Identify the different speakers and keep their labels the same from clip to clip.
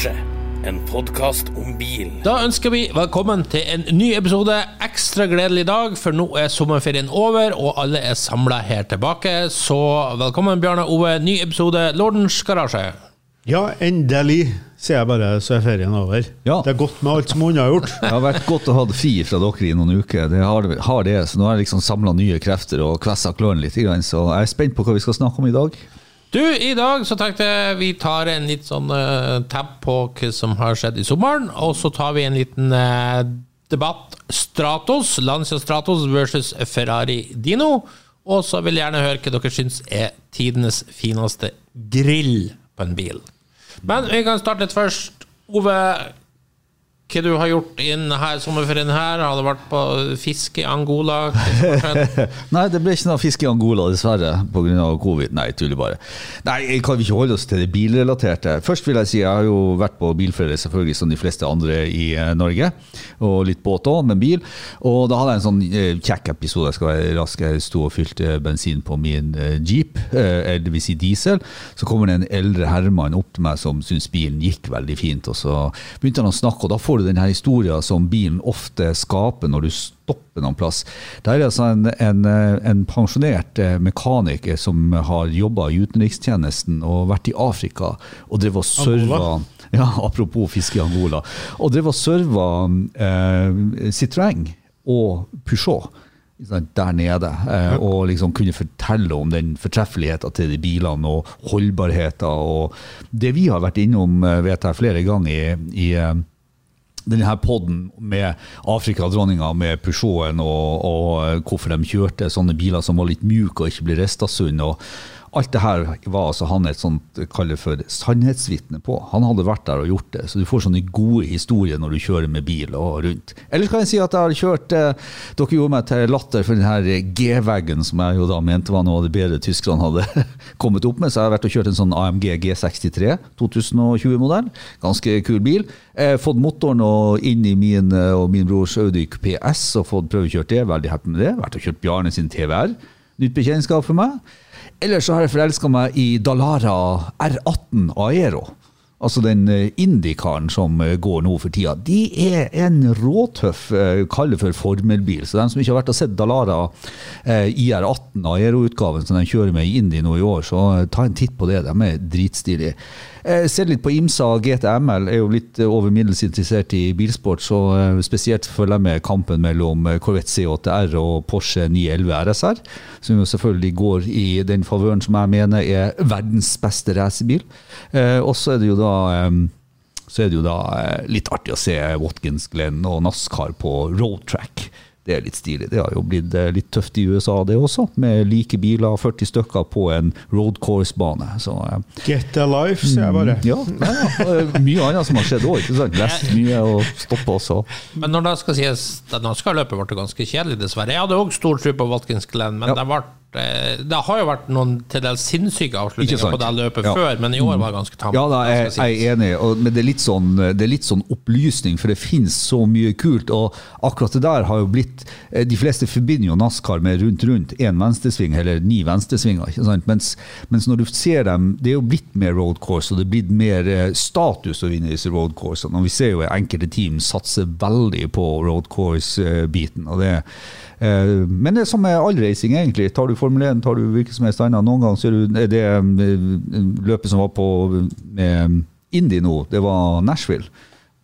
Speaker 1: Garasje. En podkast om bil.
Speaker 2: Da ønsker vi velkommen til en ny episode. Ekstra gledelig dag, for nå er sommerferien over, og alle er samla her tilbake. Så velkommen, Bjarne Ove. Ny episode Lordens garasje.
Speaker 3: Ja, endelig, sier jeg bare, så er ferien over.
Speaker 4: Ja.
Speaker 3: Det er godt med alt som hun har gjort.
Speaker 4: Det har vært godt å ha det fri fra dere i noen uker. Det har, har det, så Nå har jeg liksom samla nye krefter og kvessa klørne litt. grann, Så jeg er spent på hva vi skal snakke om i dag.
Speaker 2: Du, i dag så tenkte jeg vi tar en litt sånn uh, tab på hva som har skjedd i sommeren, og så tar vi en liten uh, debatt. Stratos, Lancia Stratos versus Ferrari Dino. Og så vil jeg gjerne høre hva dere syns er tidenes fineste grill på en bil. Men vi kan starte litt først. Ove, hva du har gjort her sommerferien her? Har du vært på fiske i Angola?
Speaker 4: Nei, det ble ikke noe fiske i Angola, dessverre, pga. covid. Nei, tuller bare. Nei, kan vi ikke holde oss til det bilrelaterte? Først vil jeg si jeg har jo vært på bilferie, selvfølgelig, som de fleste andre i eh, Norge. Og litt båt òg, men bil. Og da hadde jeg en sånn eh, kjekk episode. Jeg skal være rask. Jeg sto og fylte bensin på min eh, jeep, eller vil si diesel. Så kommer det en eldre herremann opp til meg som syntes bilen gikk veldig fint. Og så begynte han å snakke, og da får du denne historien som bilen ofte skaper når du stopper noen plass. Det er altså en, en, en pensjonert eh, mekaniker som har jobba i utenrikstjenesten og vært i Afrika og drev og serva ja, Apropos fiske i Angola. Og drev og serva eh, Citroën og Peugeot der nede, eh, og liksom kunne fortelle om den fortreffeligheten til de bilene og holdbarheten. og Det vi har vært innom eh, vet jeg, flere ganger i, i denne her podden med Afrikadronninga med Peugeoten og, og hvorfor de kjørte sånne biler som var litt mjuke og ikke ble rista sunn. og Alt det her var altså han et sånt kaller for sannhetsvitne på. Han hadde vært der og gjort det, så du får sånne gode historier når du kjører med bil og rundt. Ellers kan jeg si at jeg har kjørt eh, Dere gjorde meg til latter for den her G-veggen som jeg jo da mente var noe av det bedre tyskerne hadde kommet opp med. Så jeg har vært og kjørt en sånn AMG G63 2020-modell. Ganske kul bil. Eh, fått motoren og inn i min eh, og min brors Audi PS og fått prøvekjørt det. Veldig happy med det. Vært og kjørt Bjarne sin TVR. Nytt bekjentskap for meg. Ellers så har jeg forelska meg i Dalara R18 Aero. Altså den eh, Indicaren som eh, går nå for tida. De er en råtøff, eh, kall det for formelbil. Så de som ikke har vært og sett Dalara eh, IR18 Aero-utgaven som de kjører med i Indy nå i år, så ta en titt på det. De er dritstilige. Eh, ser litt på Imsa GTML, er jo litt eh, over middels interessert i bilsport, så eh, spesielt følger jeg med kampen mellom Corvette C8R og Porsche 911 RSR, som jo selvfølgelig går i den favøren som jeg mener er verdens beste racerbil. Og så er det jo da så er det jo da litt artig å se Watkins Glenn og NASCAR på road track. Det er litt stilig. Det har jo blitt eh, litt tøft i USA, det også, med like biler, 40 stykker på en road course-bane. Eh,
Speaker 3: Get a life, sier jeg bare.
Speaker 4: ja, ja, ja. mye annet som har skjedd òg. Lest mye og stoppa også.
Speaker 2: Men når det skal sies, det norske løpet ble ganske kjedelig, dessverre. Jeg hadde òg stor tro på Watkins Glenn, men
Speaker 4: Ja.
Speaker 2: det, ble, eh, det har jo vært noen til dels sinnssyke avslutninger på det løpet
Speaker 4: Ja.
Speaker 2: før, men i år var det ganske tamt.
Speaker 4: Ja, da, jeg, jeg er enig, og, men det er, litt sånn, det er litt sånn opplysning, for det finnes så mye kult. Og akkurat det der har jo blitt eh, De fleste forbinder jo NASCAR med rundt rundt én venstresving eller ni venstresvinger. ikke sant? Mens, mens når du ser dem, det er jo blitt mer road course, og det er blitt mer eh, status å vinne disse road coursene. Og vi ser jo enkelte team satser veldig på road course-biten. og det eh, men det er som med all racing, egentlig. Tar du Formel 1, tar du hvilken som helst annen. Noen ganger så er det eh, løpet som var på med Indy nå, det var Nashville.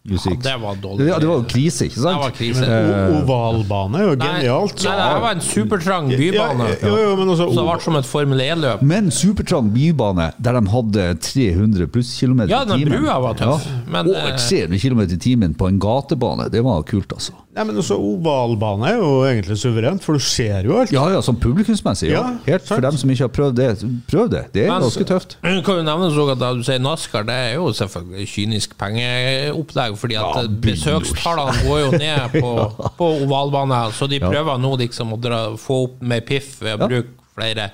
Speaker 2: Ja, det var dårlig.
Speaker 4: Ja, det var jo krise, ikke sant?
Speaker 2: Det var krise.
Speaker 3: Men ovalbane er jo genialt.
Speaker 2: nei, det var en supertrang bybane.
Speaker 3: Ja, jo, jo, men altså,
Speaker 2: Så det ble som et Formel 1-løp.
Speaker 4: Men supertrang bybane der de hadde 300 pluss kilometer
Speaker 2: Ja, den brua var tøff, men,
Speaker 4: og
Speaker 2: eh,
Speaker 4: 300 km i timen på en gatebane, det var kult, altså.
Speaker 3: Nei, men også Ovalbane er jo egentlig suverent, for du ser jo alt.
Speaker 4: Ja, ja, sånn publikumsmessig. Ja.
Speaker 3: Ja,
Speaker 4: Helt For dem som ikke har prøvd det, prøv det. Det er
Speaker 2: Men-
Speaker 4: ganske tøft.
Speaker 2: Kan jo nevnes at da du sier NASCAR, det er jo selvfølgelig kynisk pengeopplegg, fordi at
Speaker 4: Ja,
Speaker 2: eh, besøkstallene går jo ned på, på ovalbane, så de prøver nå liksom å dra, få opp med piff ved å
Speaker 4: Ja.
Speaker 2: bruke flere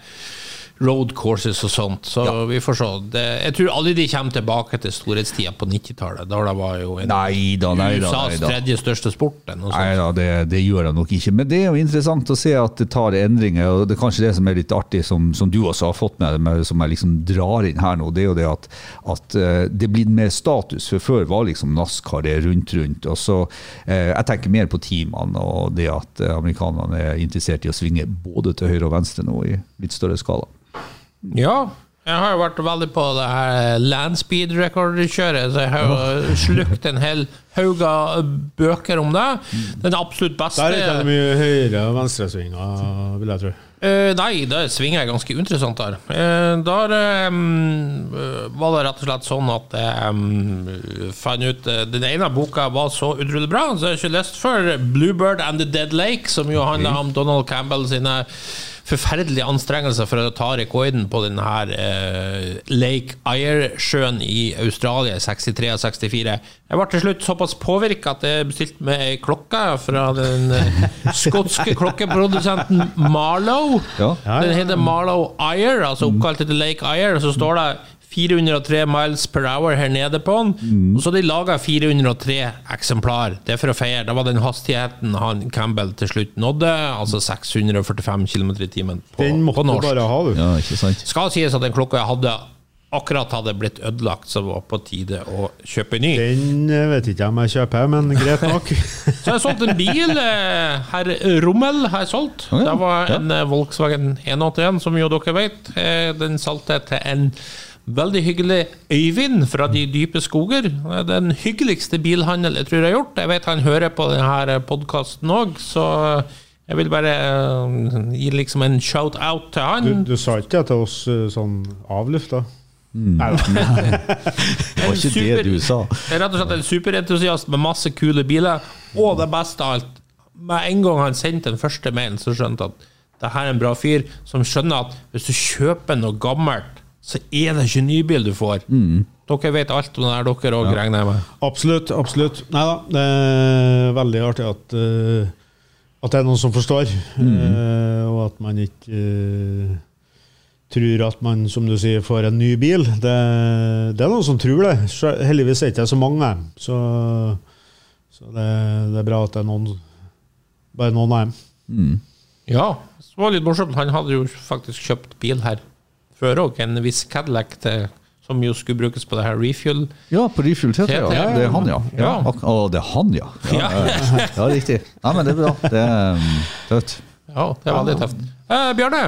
Speaker 2: road courses og sånt. Så vi får se. Det, jeg tror aldri de kommer tilbake til storhetstida på 90-tallet. Da det var jo en
Speaker 4: Nei da, nei da.
Speaker 2: USAs
Speaker 4: Nei
Speaker 2: tredje største sport.
Speaker 4: Nei da, det, det gjør det nok ikke. Men det er jo interessant å se at det tar endringer. og Det er kanskje det som er litt artig, som, som du også har fått med deg, som jeg liksom drar inn her nå. Det er jo det at, at eh, det blir mer status. For før var liksom NASCAR det rundt rundt. og så eh, Jeg tenker mer på teamene og det at eh, amerikanerne er interessert i å svinge både til høyre og venstre nå i litt større skala.
Speaker 2: Ja, jeg har jo vært veldig på det her landspeed-rekordkjøret, så jeg har jo slukt en hel haug av bøker om det. Den absolutt beste
Speaker 3: Der er ikke det mye høyre- og venstresvinger, vil jeg tro.
Speaker 2: Uh, nei, det svinger jeg ganske interessant der. Uh, der um, var det rett og slett sånn at jeg um, fant ut uh, Den ene boka var så utrolig bra, så jeg har ikke lest før 'Bluebird and the Dead Lake', som jo handler om Donald Campbell sine forferdelige anstrengelser for å ta rekorden på denne her eh, Lake Eyre-sjøen i Australia 63 og 64. Jeg ble til slutt såpass påvirka at jeg bestilte meg ei klokke fra den eh, skotske klokkeprodusenten Marlow.
Speaker 4: Ja.
Speaker 2: Den heter Marlow Eyre, altså oppkalt etter Lake Eyre. Og så står det 403 miles per hour her nede på den. Og så har de laga 403 eksemplar. Det er for å feire. Det var den hastigheten han Campbell til slutt nådde, altså 645 km i timen på,
Speaker 3: Den måtte du
Speaker 2: norsk.
Speaker 3: bare ha, du.
Speaker 4: Ja, ikke sant?
Speaker 2: Skal sies at den klokka jeg hadde, akkurat hadde blitt ødelagt, så det var på tide å kjøpe ny.
Speaker 3: Den eh, vet ikke om jeg kjøper, men greit nok.
Speaker 2: Så jeg har solgt en bil. eh, Herr Rommel har jeg solgt.
Speaker 4: Ja,
Speaker 2: Det var en eh, Volkswagen 181, som jo dere vet. Den solgte jeg til en veldig hyggelig Øyvind fra De dype skoger. Er Den hyggeligste bilhandel jeg tror jeg har gjort. Jeg vet han hører på denne podkasten òg, så jeg vil bare eh, gi liksom en shout-out til han.
Speaker 3: Du, du sa ikke det til oss eh, sånn avlufta? Nei da.
Speaker 4: Det var ikke det du sa.
Speaker 2: Jeg er rett og slett en superentusiast med masse kule biler. Og det beste av alt, med en gang han sendte den første mailen, så skjønte han at det her er en bra fyr som skjønner at hvis du kjøper noe gammelt, så er det ikke nybil du får. Dere vet alt om det her, dere òg, regner jeg med.
Speaker 3: Absolutt. absolutt. Nei da, det er veldig artig at, eh, at det er noen som forstår, eh, og at man ikke uh, tror at man, som du sier, får en ny bil. Det, det er noen som tror det. Heldigvis er det ikke så mange. Så, så det, det er bra at det er noen, bare noen av dem.
Speaker 2: Ja, det var litt morsomt. Han hadde jo faktisk kjøpt bil her før òg, en viss Cadillac til, som jo skulle brukes på det her refuel.
Speaker 4: Ja, på Refuel TT, ja.
Speaker 2: Ja.
Speaker 4: Det er han, ja. ja.
Speaker 2: Ja.
Speaker 4: Å, det er han, ja. Ja,
Speaker 2: Ja.
Speaker 4: riktig. Ja, men det er bra. Det er um, tøft.
Speaker 2: Ja, det er veldig tøft. Eh, Bjarne,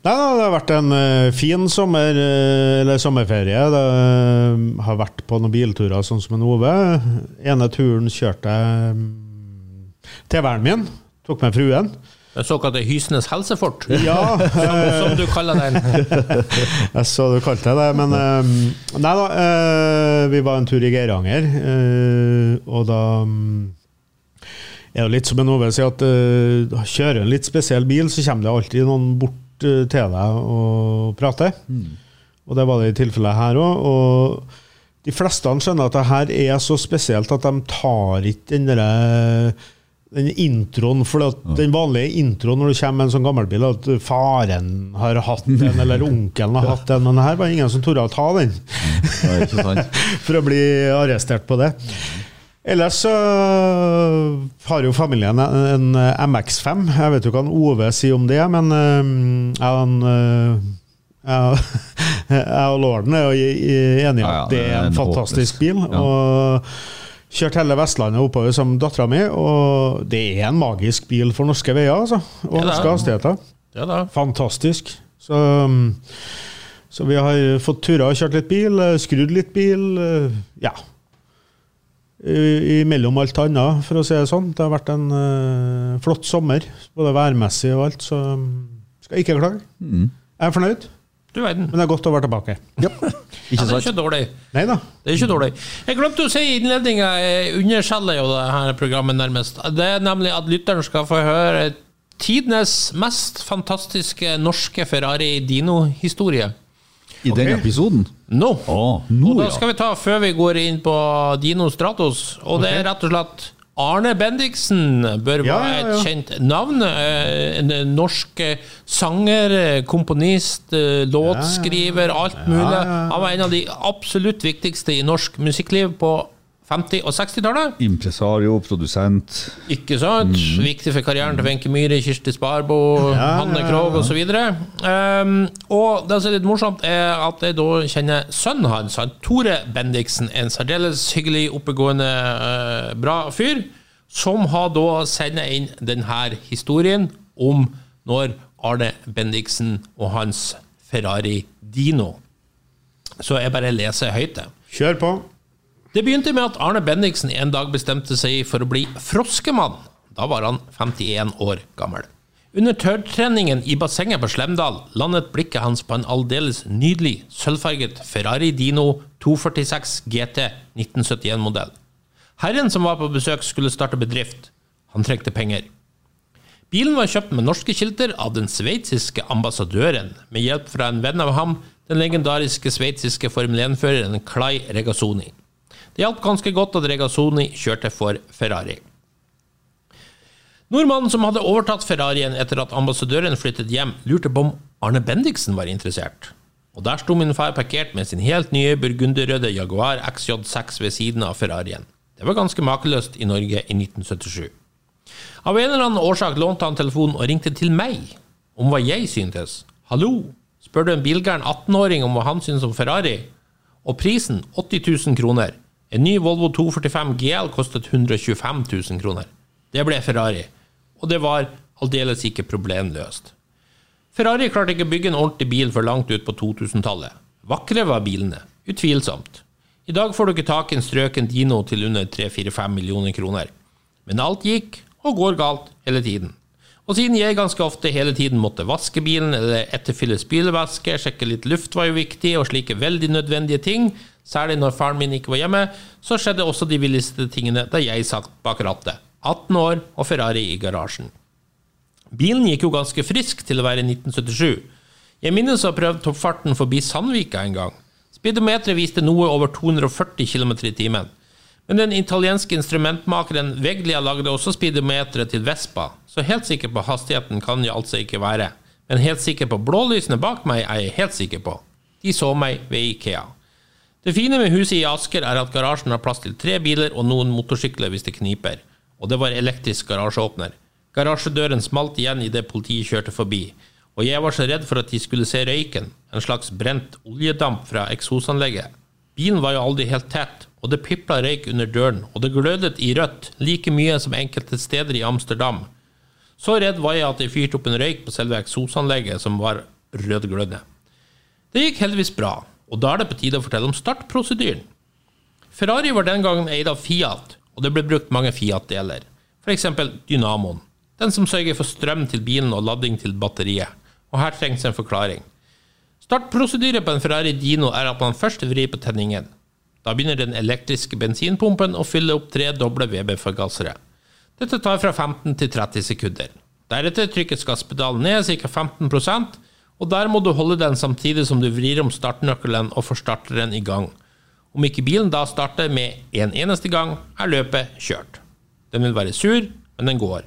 Speaker 3: Nei, det har vært en eh, fin sommer, eh, eller sommerferie. Det eh, har vært på noen bilturer, sånn som en Ove. ene turen kjørte jeg mm, til verden min. Tok med fruen.
Speaker 2: Det såkalte Hysenes helsefort,
Speaker 3: Ja, som,
Speaker 2: som du kaller den.
Speaker 3: jeg så du kalte det det. Men eh, nei da, eh, vi var en tur i Geiranger, eh, og da mm, er det litt som en Ove sier, at uh, kjører en litt spesiell bil, så kommer det alltid noen bort til deg og prater. Og det var det i tilfellet her òg. Og de fleste skjønner at det her er så spesielt at de tar ikke den derre den introen, for at den vanlige introen når du kommer med en sånn gammelbil, at faren har hatt en, eller onkelen har hatt en, men her var ingen som torde å ta den for å bli arrestert på det. Ellers så har jo familien en, en MX5. Jeg vet jo hva Ove sier om det, men eh, jeg, han, eh, jeg, og lorden er jo enige om at det er en
Speaker 4: en
Speaker 3: fantastisk bil. Og kjørt hele Vestlandet oppover som dattera mi, og det er en magisk bil for norske veier, altså. Og
Speaker 2: Ja,
Speaker 3: norske
Speaker 2: det.
Speaker 3: hastigheter.
Speaker 2: Ja da.
Speaker 3: Fantastisk. Så, så vi har fått turer og kjørt litt bil, eh, skrudd litt bil. eh, Ja. I- Imellom alt annet, for å si det sånn. Det har vært en uh, flott sommer, både værmessig og alt, så skal skal ikke klage.
Speaker 4: Mm.
Speaker 3: Jeg er fornøyd,
Speaker 2: Du verden.
Speaker 3: men det er godt å være tilbake.
Speaker 2: Ja,
Speaker 4: Ikke
Speaker 2: det er ikke dårlig.
Speaker 3: Nei da.
Speaker 2: Det er ikke dårlig. Jeg glemte å si i innledninga, jeg underskjeller jo det her programmet nærmest. Det er nemlig at lytteren skal få høre tidenes mest fantastiske norske Ferrari Dino-historie.
Speaker 4: I den
Speaker 3: Ok.
Speaker 4: episoden?
Speaker 2: Nå.
Speaker 4: Å, nå,
Speaker 2: Og da skal vi ta før vi går inn på Dino Stratos, og det er rett og slett Arne Bendiksen bør
Speaker 3: Ja,
Speaker 2: være et kjent navn. Eh, En norsk eh, sanger, eh, komponist, eh, låtskriver, alt mulig. Han var en av de absolutt viktigste i norsk musikkliv på 50- og 60-tallet.
Speaker 4: Impresario, produsent.
Speaker 2: Ikke sant? Viktig for karrieren til Wenche Myhre, Kirsti Sparbo, Hanne
Speaker 3: ja, ja,
Speaker 2: Krogh osv. Um, og det som er litt morsomt, er at jeg da kjenner sønnen hans, han Tore Bendiksen, en særdeles hyggelig, oppegående, uh, bra fyr, som har da sendt inn denne historien om når Arne Bendiksen og hans Ferrari Dino. Så jeg bare leser høyt det.
Speaker 3: Kjør på.
Speaker 2: Det begynte med at Arne Bendiksen en dag bestemte seg for å bli froskemann. Da var han 51 år gammel. Under tørrtreningen i bassenget på Slemdal landet blikket hans på en aldeles nydelig sølvfarget Ferrari Dino 246 GT 1971-modell. Herren som var på besøk, skulle starte bedrift. Han trengte penger. Bilen var kjøpt med norske kilter av den sveitsiske ambassadøren, med hjelp fra en venn av ham, den legendariske sveitsiske Formel 1-føreren Clay Regazzoni. Det hjalp ganske godt at Regazzoni kjørte for Ferrari. Nordmannen som hadde overtatt Ferrarien etter at ambassadøren flyttet hjem, lurte på om Arne Bendiksen var interessert. Og der sto min far parkert med sin helt nye burgunderrøde Jaguar XJ6 ved siden av Ferrarien. Det var ganske makeløst i Norge i 1977. Av en eller annen årsak lånte han telefonen og ringte til meg om hva jeg syntes. Hallo, spør du en bilgæren 18-åring om hva han synes om Ferrari? Og prisen 80 000 kroner. En ny Volvo 245 GL kostet 125 000 kroner. Det ble Ferrari, og det var aldeles ikke problemløst. Ferrari klarte ikke å bygge en ordentlig bil før langt ut på 2000-tallet. Vakre var bilene, utvilsomt. I dag får du ikke tak i en strøken Dino til under 3-4-5 millioner kroner. Men alt gikk, og går galt, hele tiden. Og siden jeg ganske ofte hele tiden måtte vaske bilen eller etterfylle spylevæske, sjekke litt luft var jo viktig, og slike veldig nødvendige ting, særlig når faren min ikke var hjemme, så skjedde også de villeste tingene da jeg satt bak rattet. 18 år og Ferrari i garasjen. Bilen gikk jo ganske frisk til å være 1977. Jeg minnes å ha prøvd toppfarten forbi Sandvika en gang. Speedometeret viste noe over 240 km i timen. Men den italienske instrumentmakeren Veglia lagde også speedometeret til Vespa, så helt sikker på hastigheten kan jeg altså ikke være. Men helt sikker på blålysene bak meg er jeg helt sikker på. De så meg ved Ikea. Det fine med huset i Asker er at garasjen har plass til tre biler og noen motorsykler hvis det kniper. Og det var elektrisk garasjeåpner. Garasjedøren smalt igjen idet politiet kjørte forbi, og jeg var så redd for at de skulle se røyken, en slags brent oljedamp fra eksosanlegget. Bilen var jo aldri helt tett, og det pipla røyk under døren, og det glødet i rødt, like mye som enkelte steder i Amsterdam. Så redd var jeg at jeg fyrte opp en røyk på selve eksosanlegget, som var rødglødende. Det gikk heldigvis bra, og da er det på tide å fortelle om startprosedyren. Ferrari var den gangen eid av Fiat, og det ble brukt mange Fiat-deler. F.eks. dynamoen, den som sørger for strøm til bilen og ladding til batteriet. Og her trengs en forklaring. Startprosedyre på en Ferrari Dino er at man først vrir på tenningen. Da begynner den elektriske bensinpumpen å fylle opp tre doble VB-forgassere. Dette tar fra 15 til 30 sekunder. Deretter trykkes gasspedalen ned ca. 15 og der må du holde den samtidig som du vrir om startnøkkelen og får starteren i gang. Om ikke bilen da starter med en eneste gang, er løpet kjørt. Den vil være sur, men den går.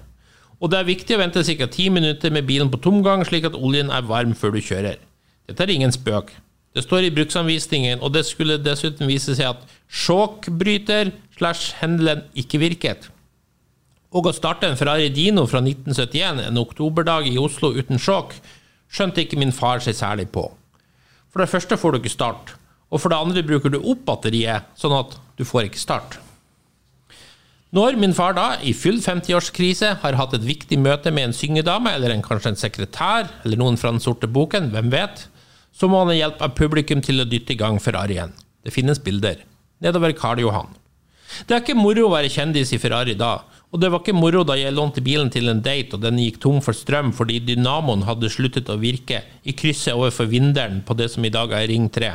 Speaker 2: Og det er viktig å vente ca. ti minutter med bilen på tomgang, slik at oljen er varm før du kjører. Dette er ingen spøk. Det står i bruksanvisningen, og det skulle dessuten vise seg at sjokkbryter slash hendelen ikke virket. Og å starte en Ferrari Dino fra 1971 en oktoberdag i Oslo uten sjokk, skjønte ikke min far seg særlig på. For det første får du ikke start, og for det andre bruker du opp batteriet, sånn at du får ikke start. Når min far da, i full 50-årskrise, har hatt et viktig møte med en syngedame, eller en, kanskje en sekretær, eller noen fra den sorte boken, hvem vet, så må han ha hjelp av publikum til å dytte i gang Ferrarien. Det finnes bilder. Nedover Karl Johan. Det er ikke moro å være kjendis i Ferrari da, og det var ikke moro da jeg lånte bilen til en date og den gikk tom for strøm fordi dynamoen hadde sluttet å virke i krysset overfor vinderen på det som i dag er Ring 3.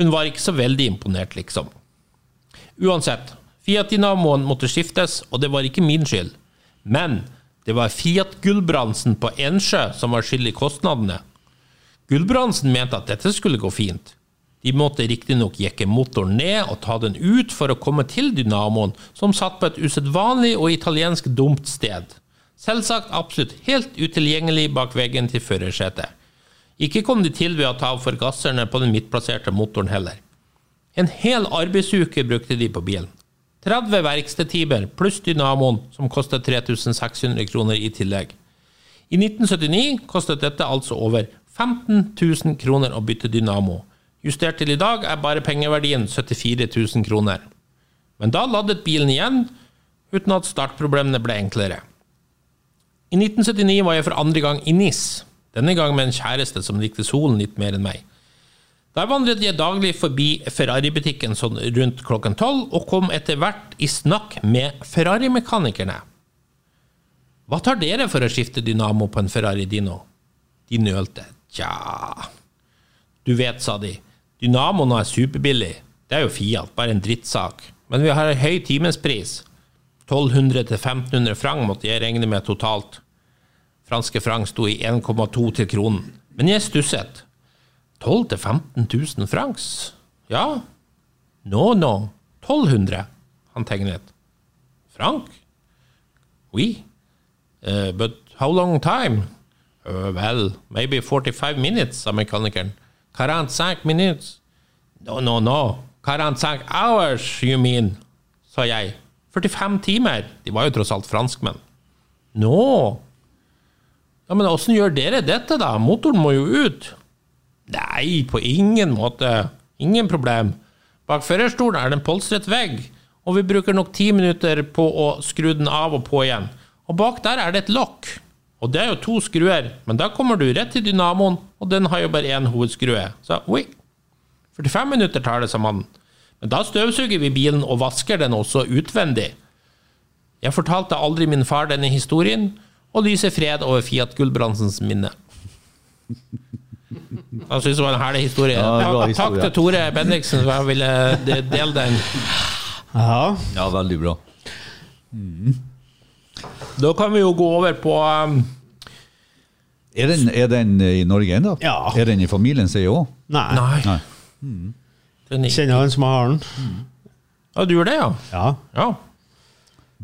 Speaker 2: Hun var ikke så veldig imponert, liksom. Uansett, Fiat-dynamoen måtte skiftes, og det var ikke min skyld. Men det var Fiat Gulbrandsen på Ensjø som var skyld i kostnadene. Gulbrandsen mente at dette skulle gå fint. De måtte riktignok jekke motoren ned og ta den ut for å komme til dynamoen, som satt på et usedvanlig og italiensk dumt sted. Selvsagt absolutt helt utilgjengelig bak veggen til førersetet. Ikke kom de til ved å ta av forgasserne på den midtplasserte motoren heller. En hel arbeidsuke brukte de på bilen. 30 verkstedtimer pluss dynamoen, som kostet 3600 kroner i tillegg. I 1979 kostet dette altså over 15 000 kroner å bytte dynamo. Justert til i dag er bare pengeverdien 74 000 kroner. Men da ladet bilen igjen, uten at startproblemene ble enklere. I 1979 var jeg for andre gang i NIS, denne gang med en kjæreste som likte solen litt mer enn meg. Der vandret jeg daglig forbi Ferrari-butikken sånn rundt klokken tolv, og kom etter hvert i snakk med Ferrari-mekanikerne. Hva tar dere for å skifte dynamo på en Ferrari Dino? De nølte. Tja Du vet, sa de, dynamoen er superbillig. Det er jo Fiat, bare en drittsak. Men vi har en høy timespris. 1200-1500 franc måtte jeg regne med totalt. Franske franc sto i 1,2 til kronen. Men jeg stusset. 12 000-15 000 francs? Ja. No, no. 1200. Han tegnet. Frank? Oui. Uh, but how long time? Uh, well, maybe 45 minutes, sa mekanikeren. 45 minutter? No, no, no. 45 hours, you mean, sa jeg. 45 timer. De var jo tross alt franskmenn. Nå? Ja, men åssen gjør dere dette, da? Motoren må jo ut. Nei, på ingen måte. Ingen problem. Bak førerstolen er det en polstret vegg, og vi bruker nok ti minutter på å skru den av og på igjen. Og bak der er det et lokk. Og det er jo to skruer, men da kommer du rett til dynamoen, og den har jo bare én hovedskrue. Så oi. 45 minutter tar det, sa mannen. Men da støvsuger vi bilen og vasker den også utvendig. Jeg fortalte aldri min far denne historien, og lyser fred over Fiat Gulbrandsens minne. Jeg syntes det var en herlig historie.
Speaker 4: Ja, bra
Speaker 2: Takk
Speaker 4: historie.
Speaker 2: til Tore Bendiksen for at jeg ville dele den.
Speaker 3: Ja.
Speaker 4: Ja, veldig bra.
Speaker 2: Da kan vi jo gå over på um,
Speaker 4: Er den, er den i Norge ennå?
Speaker 3: Ja.
Speaker 4: Er den i familien sin òg?
Speaker 3: Nei.
Speaker 2: Nei.
Speaker 4: Nei.
Speaker 2: Den er,
Speaker 3: Kjenner han som har den?
Speaker 2: ja, du gjør det, ja?
Speaker 3: Ja.
Speaker 2: Ja.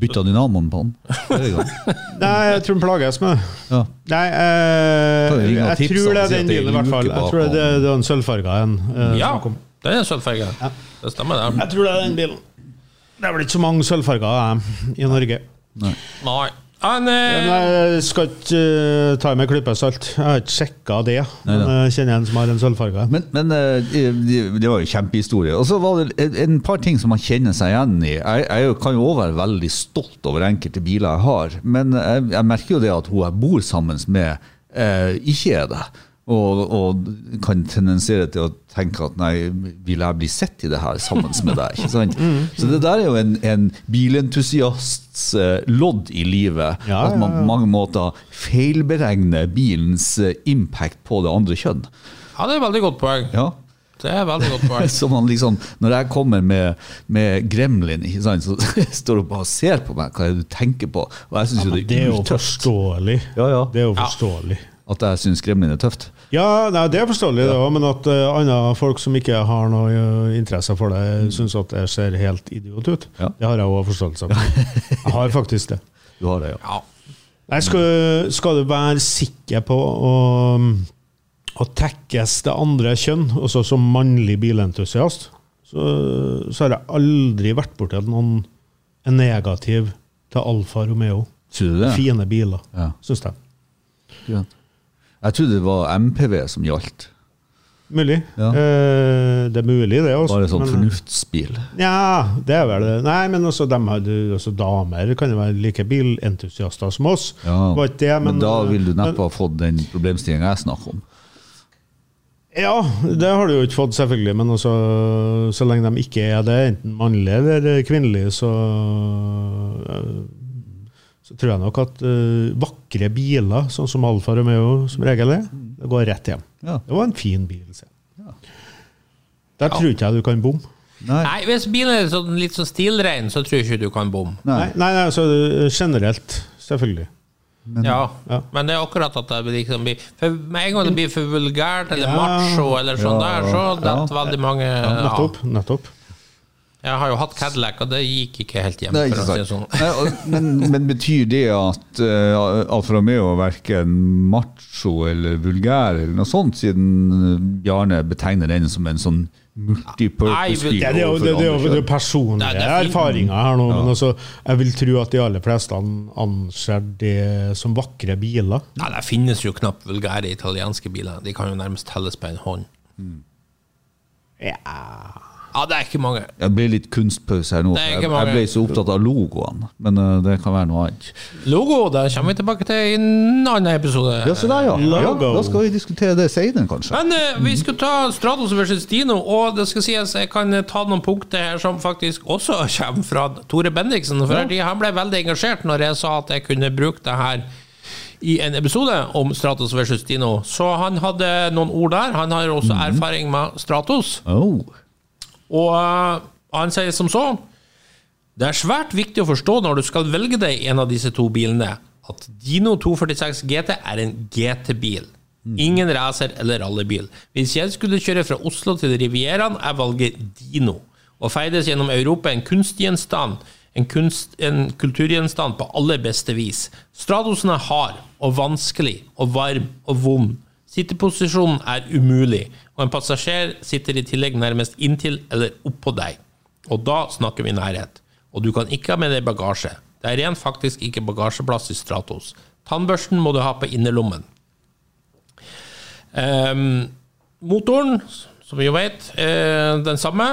Speaker 4: Bytta dynamoen på den?
Speaker 3: Nei, jeg tror den plages med.
Speaker 4: Ja.
Speaker 3: Nei, eh, jeg tror det er den bilen, i hvert fall. Jeg tror det, det er den sølvfarga en. eh,
Speaker 2: ja. Den er sølvfarge. Det stemmer, det.
Speaker 3: Jeg tror det er den bilen. Det er vel ikke så mange sølvfarger eh, i Norge.
Speaker 2: Nei. Han,
Speaker 3: Men
Speaker 2: eh,
Speaker 3: jeg skal ikke uh, ta med klype salt. Jeg har ikke sjekka det. Men jeg kjenner en som har en sølvfarge.
Speaker 4: Men, men uh, det, det var jo kjempehistorie. Og så var det en- par ting som man kjenner seg igjen i. Jeg, jeg kan jo også være veldig stolt over enkelte biler jeg har, men jeg, jeg merker jo det at hun jeg bor sammen med, uh, ikke er det. Og, og kan tendensere til å tenke at nei, vil jeg bli sett i det her sammen med deg? ikke sant? Så det der er jo en, en bilentusiasts eh, lodd i livet.
Speaker 3: Ja,
Speaker 4: at man på mange måter feilberegner bilens eh, impact på det andre kjønn.
Speaker 2: ja, det er et veldig godt poeng.
Speaker 4: Ja.
Speaker 2: Det er veldig godt poeng.
Speaker 4: Så man liksom, når jeg kommer med, med gremlin, sant, så står du bare og ser på meg, hva er det du tenker på? Og jeg ja, jo det
Speaker 3: er jo forståelig.
Speaker 4: Ja, ja.
Speaker 3: Det er jo forståelig.
Speaker 4: at jeg syns gremlin er tøft.
Speaker 3: Ja, nei, det er forståelig, det òg, men at uh, andre folk som ikke har noe uh, interesse for det, syns at det ser helt idiot ut,
Speaker 4: Ja.
Speaker 3: det har jeg òg forståelse for. Jeg har faktisk det.
Speaker 4: Du har det, ja.
Speaker 2: Ja.
Speaker 3: Nei, skal, skal du være sikker på å, å tekkes det andre kjønn, også som mannlig bilentusiast, så, så har jeg aldri vært borti at noen er negativ til Alfa Romeo.
Speaker 4: Du det?
Speaker 3: Fine biler,
Speaker 4: Ja.
Speaker 3: syns jeg.
Speaker 4: Greit. Jeg trodde det var MPV som gjaldt.
Speaker 3: Mulig.
Speaker 4: Ja.
Speaker 3: Eh, det er mulig, det. Også,
Speaker 4: Bare sånn
Speaker 3: men-
Speaker 4: fornuftsbil.
Speaker 3: Ja, det er vel det. Nei, men også, dem har, også damer kan jo være like bilentusiaster som oss.
Speaker 4: Ja.
Speaker 3: Det,
Speaker 4: Men,
Speaker 3: men,
Speaker 4: da vil du
Speaker 3: men-
Speaker 4: neppe ha fått den problemstillinga jeg snakker om.
Speaker 3: Ja, det har du jo ikke fått, selvfølgelig. Men også, så lenge de ikke er det, enten mannlige eller kvinnelige, så så tror jeg nok at uh, vakre biler, sånn som Alfa Romeo som regel er, det går rett hjem.
Speaker 4: Ja.
Speaker 3: Det var en fin bil. Se. Der tror ikke jeg du kan bomme.
Speaker 4: Nei.
Speaker 2: Nei, hvis bilen er sånn, litt sånn stilrein, så tror jeg ikke du kan bomme.
Speaker 3: Nei,
Speaker 4: Nei.
Speaker 3: nei, altså, generelt, selvfølgelig.
Speaker 2: ja.
Speaker 3: ja.
Speaker 2: men det er akkurat at det liksom blir for Med en gang det blir for vulgært eller
Speaker 3: Ja.
Speaker 2: macho, eller sånn
Speaker 4: Ja,
Speaker 2: der, så
Speaker 4: ja.
Speaker 2: detter veldig mange av.
Speaker 3: Nettopp. nettopp.
Speaker 2: Jeg har jo hatt Cadillac, og det gikk ikke helt hjem.
Speaker 4: Ikke
Speaker 2: å si sånn.
Speaker 4: Nei, men, men betyr det at uh, Alfa Romeo er verken macho eller vulgær eller noe sånt, siden Bjarne betegner den som en sånn multipurpose
Speaker 3: Ja, det er jo, det, det er jo det er personlige
Speaker 2: er
Speaker 3: erfaringer her nå, men altså, jeg vil tro at de aller fleste anser det som vakre biler.
Speaker 2: Nei, det finnes jo knapt vulgære italienske biler. De kan jo nærmest telles på en hånd.
Speaker 3: Ja.
Speaker 2: Ja, det er ikke mange.
Speaker 4: Jeg ble litt kunstpause her nå.
Speaker 2: Det er ikke
Speaker 4: Jeg,
Speaker 2: mange.
Speaker 4: jeg ble så opptatt av logoene, men eh, det kan være noe annet.
Speaker 2: Logo, det kommer vi tilbake til i en annen episode.
Speaker 4: Ja, se der, ja. ja.
Speaker 3: Logo.
Speaker 4: Da skal vi diskutere det senere, kanskje.
Speaker 2: Men uh, vi skal ta Stratos versus Dino, og det skal sies jeg kan eh, ta noen punkter her som faktisk også kommer fra Tore Bendiksen. For ja. han ble veldig engasjert når jeg sa at jeg kunne bruke det her i en episode om Stratos versus Dino. Så han hadde noen ord der. Han har også erfaring med Stratos.
Speaker 4: Oh.
Speaker 2: Og eh, han sier som så Det er svært viktig å forstå når du skal velge deg en av disse to bilene, at Dino 246 GT er en GT-bil. Ingen racer eller rallybil. Hvis jeg skulle kjøre fra Oslo til Rivieraen, er valget Dino. Og feides gjennom Europa en kunstgjenstand, en, kunst, en kulturgjenstand på aller beste vis. Stratosen er hard og vanskelig og varm og vond. Sitteposisjonen er umulig, og en passasjer sitter i tillegg nærmest inntil eller oppå deg. Og da snakker vi nærhet. Og du kan ikke ha med deg bagasje. Det er rent faktisk ikke bagasjeplass i Stratos. Tannbørsten må du ha på innerlommen. Um, motoren, som vi jo vet, er den samme.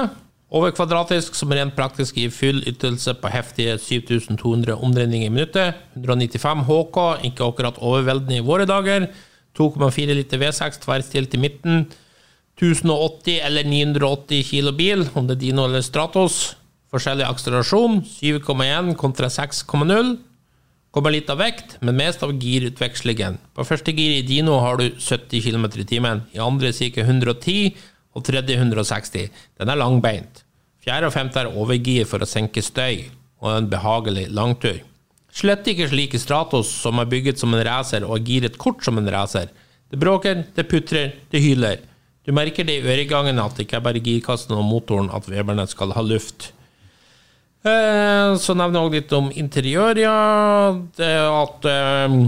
Speaker 2: Overkvadratisk, som rent praktisk gir full ytelse på heftige 7200 omdreininger i minuttet. 195 HK, ikke akkurat overveldende i våre dager. 2,4 liter V6 tverrstilt i midten. 1080 eller 980 kilo bil, om det er Dino eller Stratos. Forskjellig akselerasjon, 7,1 kontra 6,0. Kommer litt av vekt, men mest av girutvekslingen. På første gir i Dino har du 70 km i timen, i andre ca. 110 og tredje 160. Den er langbeint. Fjerde og femte er overgir for å senke støy, og en behagelig langtur. Slett ikke slik i Stratos, som er bygget som en racer og giret kort som en racer. Det bråker, det putrer, det hyler. Du merker det i øregangen at det ikke er bare girkassen og motoren at veberne skal ha luft. Eh, Så nevner jeg også litt om interiør, ja. Det at eh,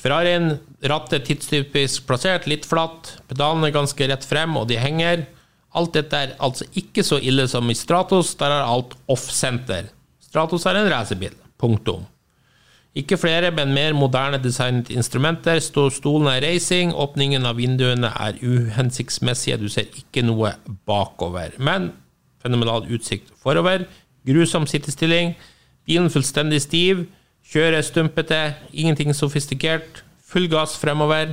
Speaker 2: Ferrarien rattet tidstypisk plassert, litt flatt. Pedalene ganske rett frem, og de henger. Alt dette er altså ikke så ille som i Stratos. Der er alt off-senter. Stratos er en racerbil. Punktum. Ikke flere, men mer moderne designet instrumenter. Stolen er racing, åpningen av vinduene er uhensiktsmessige, du ser ikke noe bakover. Men fenomenal utsikt forover. Grusom sittestilling. Bilen fullstendig stiv. Kjøret stumpete. Ingenting sofistikert. Full gass fremover.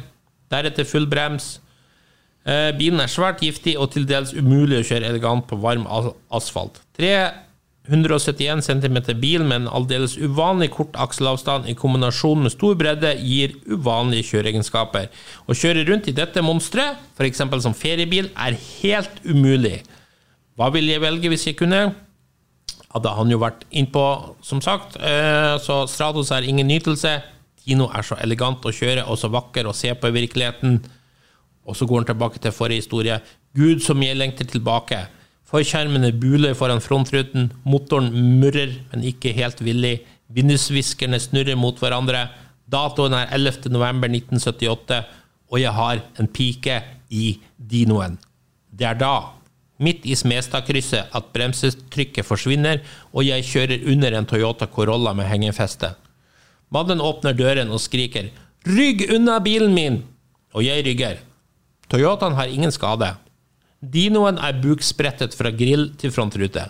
Speaker 2: Deretter full brems. Eh, Bilen er svært giftig og til dels umulig å kjøre elegant på varm asfalt. asfalt. 371 cm bil med en aldeles uvanlig kort akselavstand i kombinasjon med stor bredde gir uvanlige kjøreegenskaper. Å kjøre rundt i dette monsteret, f.eks. som feriebil, er helt umulig. Hva vil jeg velge hvis jeg kunne? Hadde han jo vært innpå, som sagt. eh, Så Stratos er ingen nytelse. Dino er så elegant å kjøre og så vakker å se på i virkeligheten. Og så går han tilbake til forrige historie. Gud, som jeg lengter tilbake. Forskjermene buler foran frontruten. Motoren murrer, men ikke helt villig. Vindusviskerne snurrer mot hverandre. Datoen er 11. november 1978, og jeg har en pike i dinoen. Det er da, midt i Smestadkrysset, at bremsetrykket forsvinner, og jeg kjører under en Toyota Corolla med hengefeste. Mannen åpner døren og skriker 'Rygg unna bilen min!' Og jeg rygger. Toyotaen har ingen skade. Dinoen er buksprettet fra grill til frontrute.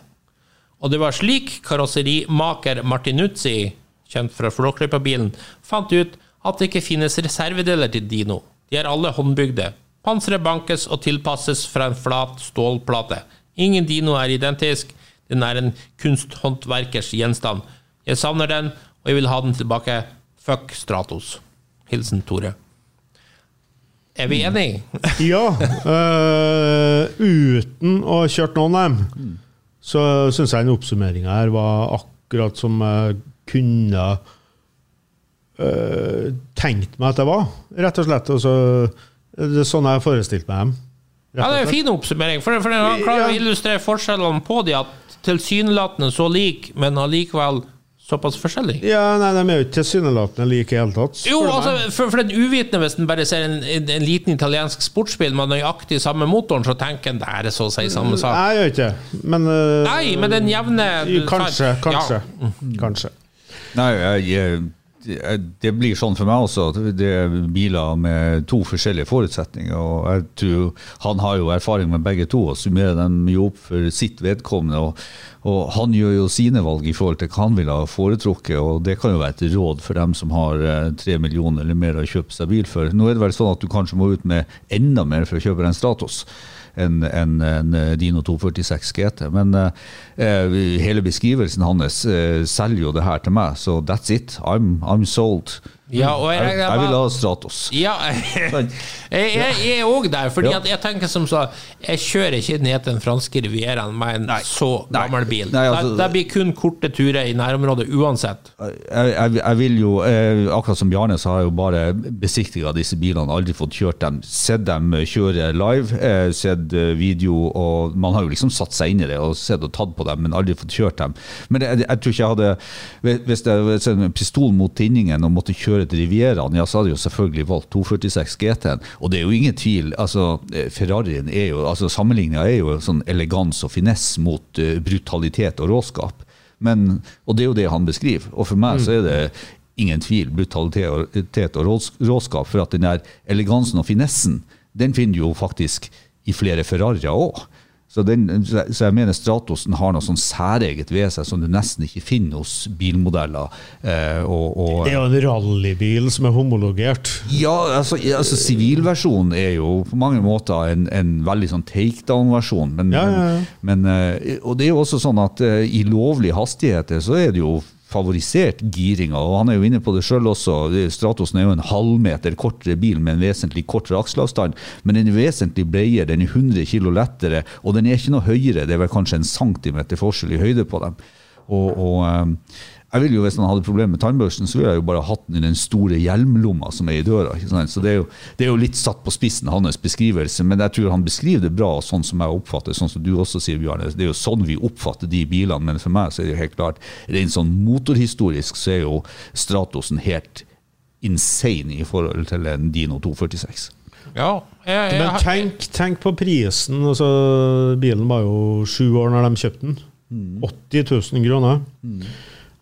Speaker 2: Og det var slik karosserimaker Martinuzzi, kjent fra Flåklypa-bilen, fant ut at det ikke finnes reservedeler til Dino. De er alle håndbygde. Panseret bankes og tilpasses fra en flat stålplate. Ingen Dino er identisk. Den er en kunsthåndverkers gjenstand. Jeg savner den, og jeg vil ha den tilbake. Fuck Stratos. Hilsen Tore. Er vi enige?
Speaker 3: Ja. Uh, uten å ha kjørt noen av dem, så syns jeg den oppsummeringa her var akkurat som jeg kunne uh, tenkt meg at det var, rett og slett. Og så, det er sånn jeg har forestilt meg dem.
Speaker 2: Ja, det er en fin oppsummering, for, for den klarer å
Speaker 3: Ja.
Speaker 2: illustrere forskjellene på de at tilsynelatende så lik, men allikevel såpass forskjellig.
Speaker 3: Ja, nei, de er jo ikke tilsynelatende like i hele tatt.
Speaker 2: Jo, altså, for, for den uvitende, hvis en bare ser en, en, en liten italiensk sportsbil med nøyaktig samme motoren, så tenker en det er så å si samme sak.
Speaker 3: Nei, jeg gjør ikke det. Men uh,
Speaker 2: Nei, men den jevne
Speaker 3: Kanskje, kanskje.
Speaker 2: Ja.
Speaker 3: Kanskje.
Speaker 4: Nei, jeg, jeg, det blir sånn for meg også. at Det er biler med to forskjellige forutsetninger. og jeg tror Han har jo erfaring med begge to og summerer dem jo opp for sitt vedkommende. og, og Han gjør jo sine valg i forhold til hva han ville ha foretrukket. og Det kan jo være et råd for dem som har eh, tre millioner eller mer å kjøpe seg bil for. Nå er det vel sånn at du kanskje må ut med enda mer for å kjøpe en Stratos enn en, en Dino 246 GT. Men eh, hele beskrivelsen hans eh, selger jo det her til meg, så that's it. I'm, I'm sold.
Speaker 2: Ja, jeg
Speaker 4: Jeg, jeg vil ha Stratos.
Speaker 2: Ja, jeg, er òg der, fordi
Speaker 4: Ja.
Speaker 2: jeg tenker som så Jeg kjører ikke ned til den franske rivieraen med en så
Speaker 4: Nei.
Speaker 2: gammel bil.
Speaker 4: Nei, altså-
Speaker 2: det, det blir kun korte turer i nærområdet uansett.
Speaker 4: Jeg, vil jo, eh, akkurat som Bjarne, så har jeg jo bare besiktiga disse bilene. Aldri fått kjørt dem. Sett dem kjøre live, eh, sett eh, video, og man har jo liksom satt seg inn i det og sett og tatt på dem, men aldri fått kjørt dem. Men jeg, tror ikke jeg hadde Hvis det hvis jeg hadde en pistol mot tinningen og måtte kjøre til Rivieraen, ja, så hadde jeg jo selvfølgelig valgt 246 GT-en. Og det er jo ingen tvil. altså eh, Ferrarien er jo altså Sammenligninga er jo sånn elegans og finesse mot uh, brutalitet og råskap. Men, og det er jo det han beskriver. Og for meg så er det ingen tvil brutalitet og rås- råskap, for at den der elegansen og finessen, den finner du jo faktisk i flere Ferrarier òg. Så, den, så jeg mener Stratosen har noe sånn særeget ved seg som du nesten ikke finner hos bilmodeller. Eh, og, og,
Speaker 3: Det er jo en rallybil som er homologert.
Speaker 4: ja, altså, altså Sivilversjonen er jo på mange måter en, en veldig sånn takedown-versjon. Men,
Speaker 3: Ja, ja, ja.
Speaker 4: men, eh, og det er jo også sånn at eh, i lovlige hastigheter så er det jo favorisert giringa, og han er jo inne på det sjøl også. Stratosen er jo en halvmeter kortere bil med en vesentlig kortere akselavstand, men den er vesentlig bredere, den er 100 kg lettere, og den er ikke noe høyere. Det er vel kanskje en centimeter forskjell i høyde på dem. Og, og eh, jeg vil jo Hvis han hadde problemer med tannbørsten, så ville jeg jo bare hatt den i den store hjelmlomma som er i døra. Ikke sant? Så det er, jo, det er jo litt satt på spissen, hans beskrivelse, men jeg tror han beskriver det bra, sånn som jeg oppfatter sånn som du også sier, Bjarne. Det er jo sånn vi oppfatter de bilene, men for meg så er det jo helt klart rent sånn motorhistorisk så er jo Stratosen helt insane i forhold til en Dino 246.
Speaker 2: Ja, jeg, jeg,
Speaker 3: Men tenk, tenk på prisen. Altså, bilen var jo sju år når de kjøpte den.
Speaker 2: Mm.
Speaker 3: 80 000 kroner.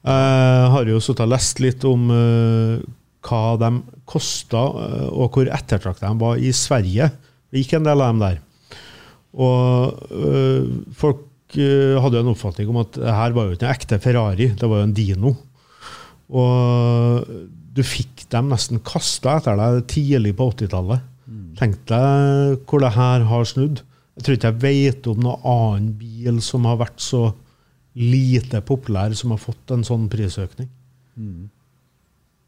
Speaker 3: Jeg har jo sittet og lest litt om eh, hva de kosta, eh, og hvor ettertrakta de var i Sverige. Det gikk en del av dem der. Og eh, folk eh, hadde jo en oppfatning om at her var jo ikke en ekte Ferrari, det var jo en Dino. Og du fikk dem nesten kasta etter deg tidlig på 80-tallet. Tenk deg hvor det her har snudd. Jeg tror ikke jeg vet om noen annen bil som har vært så lite populær, som har fått en sånn prisøkning.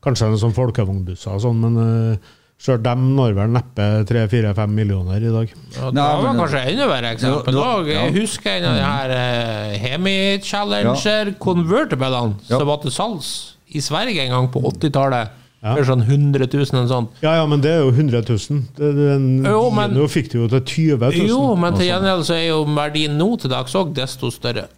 Speaker 3: Kanskje en sånn folkevognbusser og sånn, men uh, sjøl dem når vel neppe 3-4-5 millioner i dag.
Speaker 2: Ja, det var kanskje enda verre eksempel. Da,
Speaker 4: ja.
Speaker 2: jeg husker en av de her eh, Hemi Challenger convertiblene
Speaker 4: Ja.
Speaker 2: som var til salgs i Sverige en gang på 80-tallet.
Speaker 3: Ja.
Speaker 2: For sånn 100 000 eller sånt.
Speaker 3: Ja, ja, men det er jo 100 000. Det, det,
Speaker 2: Jo, men-
Speaker 3: Dino fikk du jo til 20 000.
Speaker 2: Jo, men til gjengjeld så er jo verdien nå til dags òg desto større.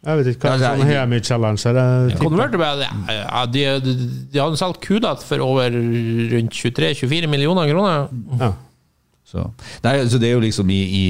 Speaker 3: Jeg vet ikke hva
Speaker 4: Ja,
Speaker 3: sånn
Speaker 4: Hemi-challenge er.
Speaker 2: Convertible, ja, de, de, de hadde solgt Kudat for over rundt 23-24 millioner kroner.
Speaker 3: Ja.
Speaker 4: Så, nei, så det er jo liksom i, i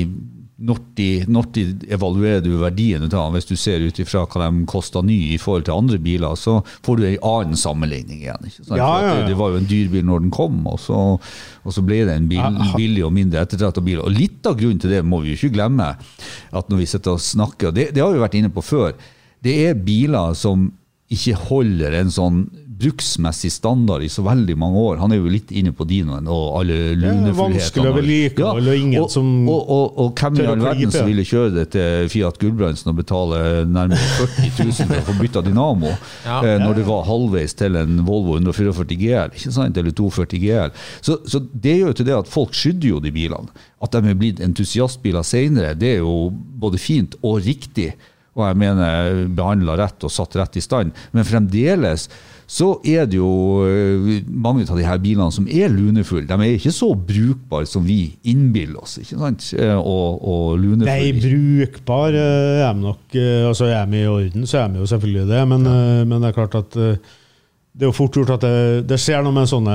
Speaker 4: når, de, når de evaluerer du verdien av den, hvis du ser ut ifra hva de koster ny i forhold til andre biler, så får du en annen sammenligning igjen.
Speaker 3: Ja, ja, ja.
Speaker 4: Det, det var jo en dyr bil når den kom, og så, og så ble det en bil, billig og mindre ettertrakta bil. Og litt av grunnen til det må vi jo ikke glemme, at når vi sitter og snakker, og det, det har vi vært inne på før, det er biler som ikke holder en sånn bruksmessig standard i så veldig mange år. Han er jo litt inne på dinoen og alle lunefullhetene.
Speaker 3: vanskelig å vedlikeholde, og ingen
Speaker 4: og,
Speaker 3: som
Speaker 4: og, og, og hvem i all verden som ville kjøre det til Fiat Gulbrandsen og betale nærmere 40 000 for å få bytta dynamo,
Speaker 2: Ja.
Speaker 4: eh, når det var halvveis til en Volvo 144 GL, ikke sant? eller 240 GL. Så, så det gjør jo til det at folk skydder jo de bilene. At de er blitt entusiastbiler senere, det er jo både fint og riktig. Og jeg mener behandla rett og satt rett i stand. Men fremdeles så er det jo eh, mange av de her bilene som er lunefulle. De er ikke så brukbare som vi innbiller oss. ikke sant? Eh, Og, og lunefulle.
Speaker 3: Nei, brukbar eh, er de nok Altså Er de i orden, så er de jo selvfølgelig det, men, ja. men det er klart at det er jo fort gjort at det, det skjer noe med sånne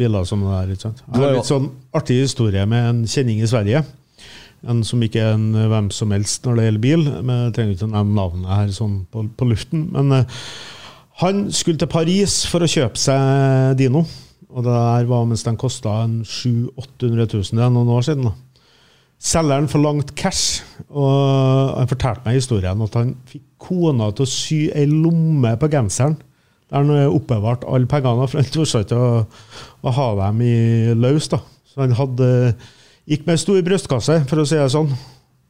Speaker 3: biler som det der. ikke sant? Jeg
Speaker 4: har
Speaker 3: litt sånn artig historie med en kjenning i Sverige. En som ikke er en eh, hvem som helst når det gjelder bil. Men Jeg trenger ikke å nevne navnet her sånn på, på luften. Men uh, han skulle til Paris for å kjøpe seg Dino. Og det der var mens den kosta 700 000-800 000, det er noen år siden. da. Selgeren forlangte cash, og han fortalte meg historien at han fikk kona til å sy ei lomme på genseren. Der han oppbevarte oppbevart alle pengene, for han turte ikke å, å ha dem i løs. da. Så han hadde, gikk med stor brystkasse, for å si det sånn.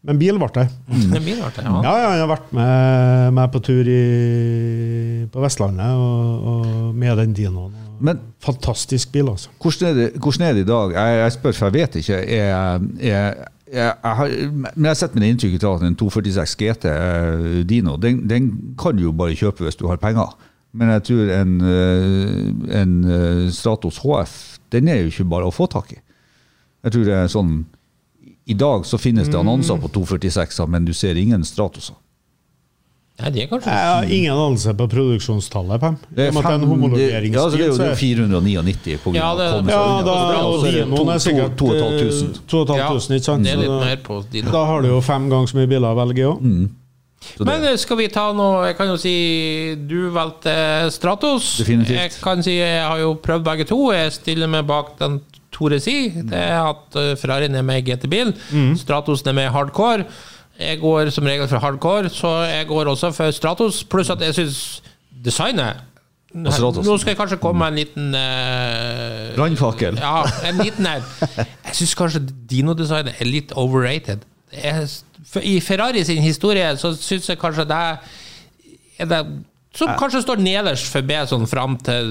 Speaker 3: Men bil ble det.
Speaker 2: Det blir rart, ja.
Speaker 3: Ja, ja, han har vært med, med på tur i, på Vestlandet og, og med den Dinoen.
Speaker 4: Men
Speaker 3: Fantastisk bil, altså.
Speaker 4: Hvordan er, det, hvordan er det i dag? Jeg, jeg spør, for jeg vet ikke. Jeg, jeg, jeg har, men jeg har sett med det inntrykket av at en 246 GT eh, Dino den, den kan du jo bare kjøpe hvis du har penger. Men jeg tror en, eh, en eh, Stratos HF den er jo ikke bare å få tak i. Jeg tror det er sånn I dag så finnes det annonser på 246-er, men du ser ingen Stratoser.
Speaker 2: Nei, det er kanskje
Speaker 3: Jeg har ingen anelse på produksjonstallet Pem.
Speaker 4: Det er, fem, det, ja, altså det er jo
Speaker 3: så
Speaker 4: det er 499 på grunn
Speaker 2: Ja,
Speaker 4: av
Speaker 2: det-
Speaker 4: kommet
Speaker 3: Ja, da
Speaker 4: Så det er også
Speaker 3: er sikkert
Speaker 4: to- 2500.
Speaker 3: 2500, ikke sant?
Speaker 2: Det er litt mer på dine.
Speaker 3: Da har du jo fem ganger så mye biler å velge i òg.
Speaker 4: Mm.
Speaker 2: Men eh, skal vi ta noe Jeg kan jo si du valgte Stratos.
Speaker 4: Definitivt.
Speaker 2: Jeg kan si jeg har jo prøvd begge to. Jeg stiller meg bak den Tore si. Det er at eh, Ferrarien er med i GT-bil. Stratosen er med i hardcore. Jeg går som regel for hardcore, så jeg går også for Stratos. Pluss at jeg syns designet Nå skal jeg kanskje komme med en liten uh,
Speaker 4: Brannfakkel.
Speaker 2: Ja, en liten her. Jeg syns kanskje Dino-designet er litt overrated. Er, for I Ferrari sin historie så syns jeg kanskje det er det som kanskje står nederst for B sånn fram til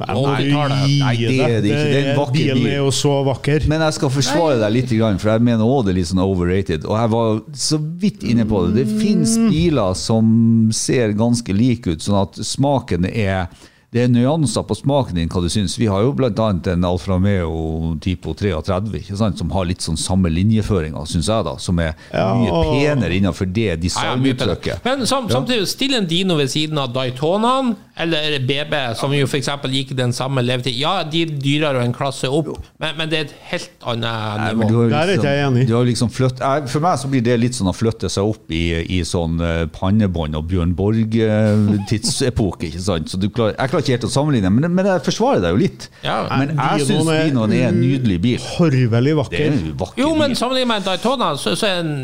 Speaker 2: 80-tallet.
Speaker 4: Nei, det er det ikke. Det er en vakker
Speaker 3: Bilen
Speaker 4: bil.
Speaker 3: er jo så vakker.
Speaker 4: Men jeg skal forsvare deg litt, for jeg mener også det er litt sånn overrated. Og jeg var så vidt inne på det. Det fins biler som ser ganske like ut, sånn at smaken er det er nyanser på smaken din, hva du syns. Vi har jo bl.a. en Alfa Romeo Tipo 33 ikke sant? som har litt sånn samme linjeføringer, syns jeg, da. Som er
Speaker 3: Ja,
Speaker 4: mye
Speaker 3: og-
Speaker 4: penere innenfor det
Speaker 2: ja,
Speaker 4: designuttrykket.
Speaker 2: Men sam, samtidig, still en Dino ved siden av Daytonaen eller BB, som jo f.eks. gikk den samme levetid. Ja, de er dyrere og en klasse opp, men, men det er et helt annet nivå.
Speaker 4: Nei, liksom, det
Speaker 3: Der er ikke jeg enig.
Speaker 4: Du har liksom flytt, for meg så blir det litt sånn å flytte seg opp i, i sånn eh, pannebånd og Bjørn Borg-tidsepoke. ikke sant? Så du klarer, jeg klarer ikke helt å sammenligne, men, men jeg forsvarer deg jo litt.
Speaker 2: Ja.
Speaker 4: Men jeg syns
Speaker 3: Dinoen er-
Speaker 4: en nydelig bil.
Speaker 3: Horvelig
Speaker 4: er
Speaker 3: vakker.
Speaker 4: vakker
Speaker 2: Jo, men sammenlignet med Daytona, så, så er en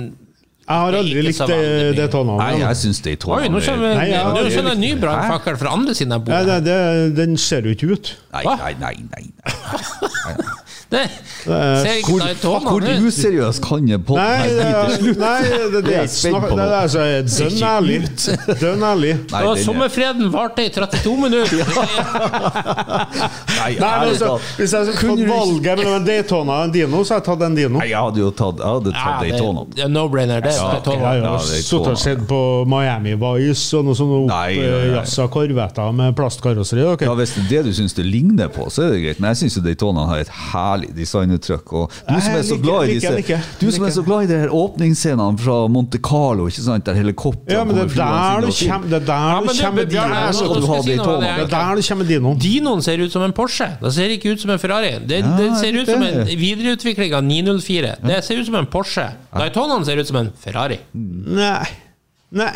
Speaker 3: Jeg har aldri likt tonaen.
Speaker 4: Nei, jeg syns det er
Speaker 2: Oi, nå kommer
Speaker 3: Nei, ja,
Speaker 2: nå
Speaker 3: det er
Speaker 2: en ny brannfakkel fra andre siden av bordet.
Speaker 3: det, det, den ser jo ikke ut.
Speaker 4: Nei, nei, nei. nei, nei.
Speaker 2: Det ser ikke
Speaker 4: Hvor,
Speaker 2: Daytona
Speaker 4: hvor useriøs kan jeg på
Speaker 3: Nei, det, er- nei, det, det,
Speaker 4: Det er
Speaker 3: dønn ærlig. Dønn ærlig.
Speaker 4: Er-
Speaker 2: sommerfreden varte i 32 minutter!
Speaker 4: Nei,
Speaker 3: altså,
Speaker 4: talt.
Speaker 3: hvis jeg skulle
Speaker 4: Kunne
Speaker 3: fått valget mellom en Daytona og en Dino, så hadde jeg tatt en Dino.
Speaker 4: Nei, jeg hadde jo tatt, jeg
Speaker 2: Ja,
Speaker 4: Daytona.
Speaker 2: er no-brainer. Det
Speaker 3: Jeg har
Speaker 4: Ja,
Speaker 3: jo
Speaker 4: det
Speaker 3: sittet og sett på Miami Vice og noe
Speaker 4: sånt
Speaker 3: oppjazza korvetter med plastkarosseri.
Speaker 4: Ja, Hvis det er det du syns det ligner på, så er det greit. Men jeg syns Daytona har et herlig designuttrykk. Og du som er så glad i disse
Speaker 3: den.
Speaker 4: Du som er så glad i de her åpningsscenene fra Monte Carlo, ikke sant, der helikopteret
Speaker 3: Ja, men det er der du det er der du kommer med
Speaker 2: Bjørn,
Speaker 3: Dino.
Speaker 2: nå
Speaker 4: så
Speaker 2: skal
Speaker 4: du
Speaker 2: jeg
Speaker 4: ha
Speaker 2: si noe,
Speaker 4: Daytona.
Speaker 2: det er
Speaker 3: er der du kommer Dinoen.
Speaker 2: Dinoen ser ut som en Porsche. Det ser ikke ut som en Ferrari. Det,
Speaker 4: Ja,
Speaker 2: ser ut som en videreutvikling av 904. Det ser ut som en Porsche. Daytonaen ser ut som en Ferrari.
Speaker 3: Nei. Nei.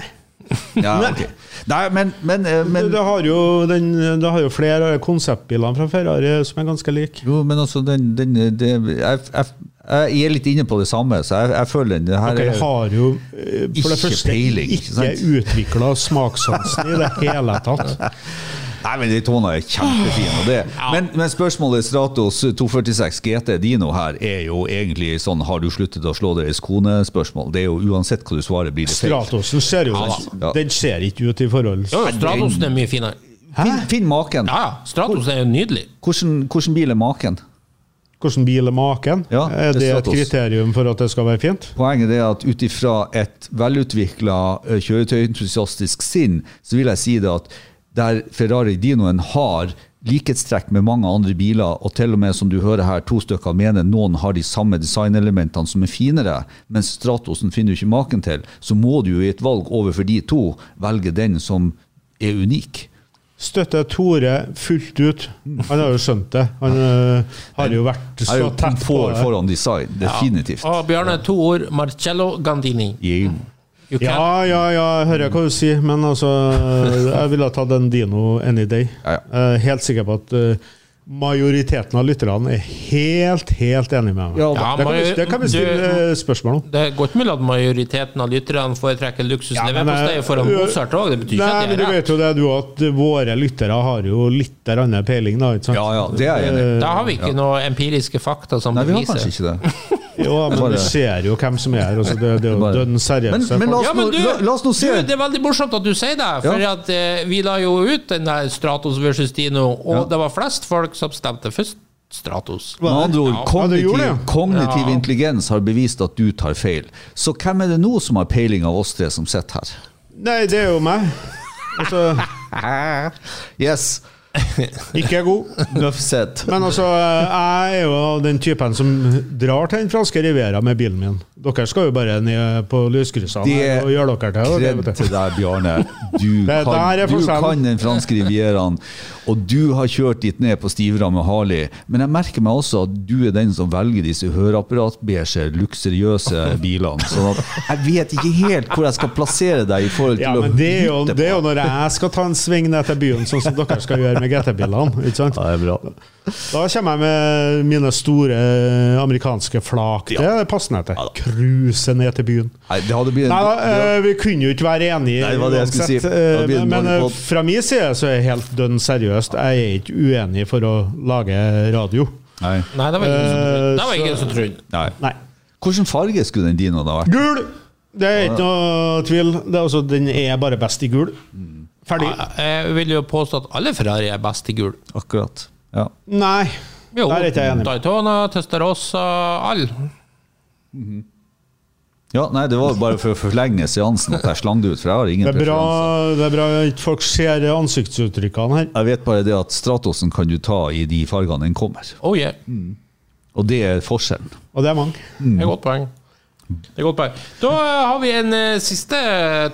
Speaker 4: Ja, okay. Nei, men, men, eh, men
Speaker 3: det, det, har jo den, det har jo flere av konseptbilene fra Ferrari som er ganske like.
Speaker 4: Jo, men altså, den, den det, jeg, jeg, jeg er litt inne på det samme, så jeg, jeg føler den her
Speaker 3: Dere
Speaker 4: er-
Speaker 3: har jo eh, for
Speaker 4: Ikke
Speaker 3: det første
Speaker 4: peiling, ikke
Speaker 3: ikke utvikla smakssansen i det hele tatt.
Speaker 4: Nei, men de tonene er kjempefine. Og det. Men, men spørsmålet Stratos 246 GT Dino her er jo egentlig sånn Har du sluttet å slå deres kone-spørsmål? Det er jo uansett hva du svarer, blir det feil.
Speaker 3: Stratosen ser jo
Speaker 4: Ja.
Speaker 3: Den ser ikke ut i forhold
Speaker 2: Ja, Stratosen er mye finere.
Speaker 4: Finn, finn maken.
Speaker 2: Ja, Stratos er jo nydelig.
Speaker 4: Hvordan, hvordan bil er maken?
Speaker 3: Hvordan bil er maken?
Speaker 4: Ja,
Speaker 3: er
Speaker 4: det
Speaker 3: det
Speaker 4: er
Speaker 3: et kriterium for at det skal være fint?
Speaker 4: Poenget er at ut ifra et velutvikla kjøretøyentusiastisk sinn, så vil jeg si det at der Ferrari Dinoen har likhetstrekk med mange andre biler, og til og med, som du hører her, to stykker mener noen har de samme designelementene som er finere, mens Stratosen finner du ikke maken til, så må du jo i et valg overfor de to velge den som er unik.
Speaker 3: Støtter Tore fullt ut. Han har jo skjønt det. Han øh, har jo vært så
Speaker 4: jo
Speaker 3: tett på det.
Speaker 4: foran design, definitivt.
Speaker 2: Og Bjarne, to ord. Marcello Gandini.
Speaker 4: Yeah.
Speaker 2: Can,
Speaker 3: Ja, ja, hører jeg hva du sier, men altså Jeg ville ha tatt en Dino any day.
Speaker 4: Ja, ja.
Speaker 3: Jeg er helt sikker på at øh, majoriteten av lytterne er helt, helt enig med meg.
Speaker 4: Ja,
Speaker 2: Ja,
Speaker 3: det, kan vi, det kan vi stille
Speaker 2: du-
Speaker 3: øh, spørsmål om.
Speaker 2: Det er godt mulig at majoriteten av lytterne foretrekker luksusleverpostei
Speaker 3: Ja, eh,
Speaker 2: foran Mozart òg. Det betyr ikke
Speaker 3: Nei,
Speaker 2: at det er rett.
Speaker 3: vet jo det, du, at våre lyttere har jo litt annen peiling, da. Ikke sant?
Speaker 4: Ja, ja, det er jeg enig.
Speaker 2: Da har vi ikke noen empiriske fakta som
Speaker 4: Nei, vi har kanskje ikke det.
Speaker 3: Jo, men
Speaker 4: Bare-
Speaker 3: vi ser jo hvem som er her. Altså, det, det er jo dønn seriøse
Speaker 4: Men- men la oss
Speaker 2: Ja,
Speaker 4: nå-
Speaker 2: du,
Speaker 4: la- la oss nå se.
Speaker 2: du, det er veldig morsomt at du sier det. For
Speaker 4: Ja.
Speaker 2: at eh, vi la jo ut den der Stratos versus Dino, og
Speaker 4: Ja.
Speaker 2: det var flest folk som stemte først Stratos.
Speaker 4: Med andre
Speaker 2: Ja.
Speaker 4: Kognitiv, kognitiv
Speaker 2: Ja.
Speaker 4: intelligens har bevist at du tar feil. Så hvem er det nå som har peiling av oss tre som sitter her?
Speaker 3: Nei, det er jo meg. Altså,
Speaker 4: Yes,
Speaker 3: ikke god. Men altså, jeg er jo den typen som drar til den franske riviera med bilen min. Dere skal jo bare ned på lyskryssene og gjøre dere til. det,
Speaker 4: Kred til deg, Bjarne. Du kan, du kan den franske rivieraen, og du har kjørt dit ned på stivra med Harley. Men jeg merker meg også at du er den som velger disse høreapparatbeige, luksuriøse bilene. Så jeg vet ikke helt hvor jeg skal plassere deg i forhold til
Speaker 3: Ja, men det er, jo, det er jo når jeg skal ta en sving ned til byen, sånn som dere skal gjøre med GT-bilene. ikke sant?
Speaker 4: Ja, det er bra.
Speaker 3: Da kommer jeg med mine store amerikanske flak. Det er passende til. Cruise ned til byen.
Speaker 4: Nei, det hadde begynt,
Speaker 3: Nei da, ja. vi kunne jo ikke være enige
Speaker 4: Nei, det var det jeg skulle si.
Speaker 3: eh, Men eh,
Speaker 4: podd.
Speaker 3: fra min side så er jeg helt dønn seriøst. Jeg er ikke uenig for å lage radio.
Speaker 4: Nei.
Speaker 2: Nei, det var ingen som trodde.
Speaker 3: Eh.
Speaker 4: Nei. Hvilken farge skulle den dinoen ha vært?
Speaker 3: Gul! Det er ikke noe tvil. Det er også, den er bare best i gul. Ferdig.
Speaker 2: Jeg vil jo påstå at alle Ferrari er best i gul.
Speaker 4: Akkurat. Ja.
Speaker 3: Nei.
Speaker 2: Jo,
Speaker 3: Der er ikke jeg enig.
Speaker 2: Daytona, Testarossa, alle.
Speaker 4: ja, nei, det var bare for å forlenge seansen at jeg slang det ut, for jeg har ingen
Speaker 3: Det er bra, det er bra at folk ser ansiktsuttrykkene her.
Speaker 4: Jeg vet bare det at Stratosen kan du ta i de fargene den kommer.
Speaker 2: Oh yeah.
Speaker 4: Og det er forskjellen.
Speaker 3: Og det er mange.
Speaker 2: Det er godt poeng. Det er godt poeng. Da har vi en uh, siste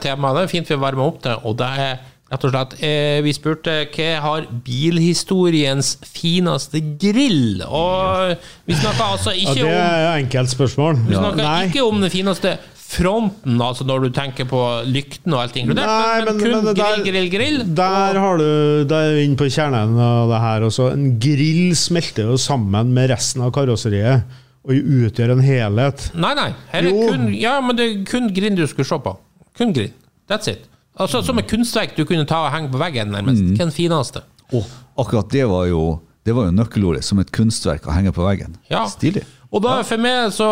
Speaker 2: tema. Det er fint vi varmer opp til, og det er rett og slett eh, Vi spurte hva har bilhistoriens fineste grill? Og vi snakka altså
Speaker 3: Ja,
Speaker 2: ikke
Speaker 3: det
Speaker 2: om
Speaker 3: er et enkelt spørsmål.
Speaker 2: Vi snakka
Speaker 3: ja.
Speaker 2: ikke om den fineste fronten, altså når du tenker på lykten og alt inkludert,
Speaker 3: Nei,
Speaker 2: men, men, kun
Speaker 3: men det
Speaker 2: grill,
Speaker 3: der-
Speaker 2: grill, grill.
Speaker 3: Der har du Det er inne på kjernen av det her. Også. En grill smelter jo sammen med resten av karosseriet og utgjør en helhet.
Speaker 2: Nei, nei. Her er
Speaker 3: Jo.
Speaker 2: kun, ja, men det er kun grill du skulle se på. Kun grill. That's it. Altså Som et kunstverk du kunne ta og henge på veggen, nærmest.
Speaker 3: Mm.
Speaker 2: Hva er fineste?
Speaker 4: Oh, akkurat det var jo det var jo nøkkelordet, som et kunstverk å henge på veggen.
Speaker 2: Ja.
Speaker 4: Stilig.
Speaker 2: Og da for meg så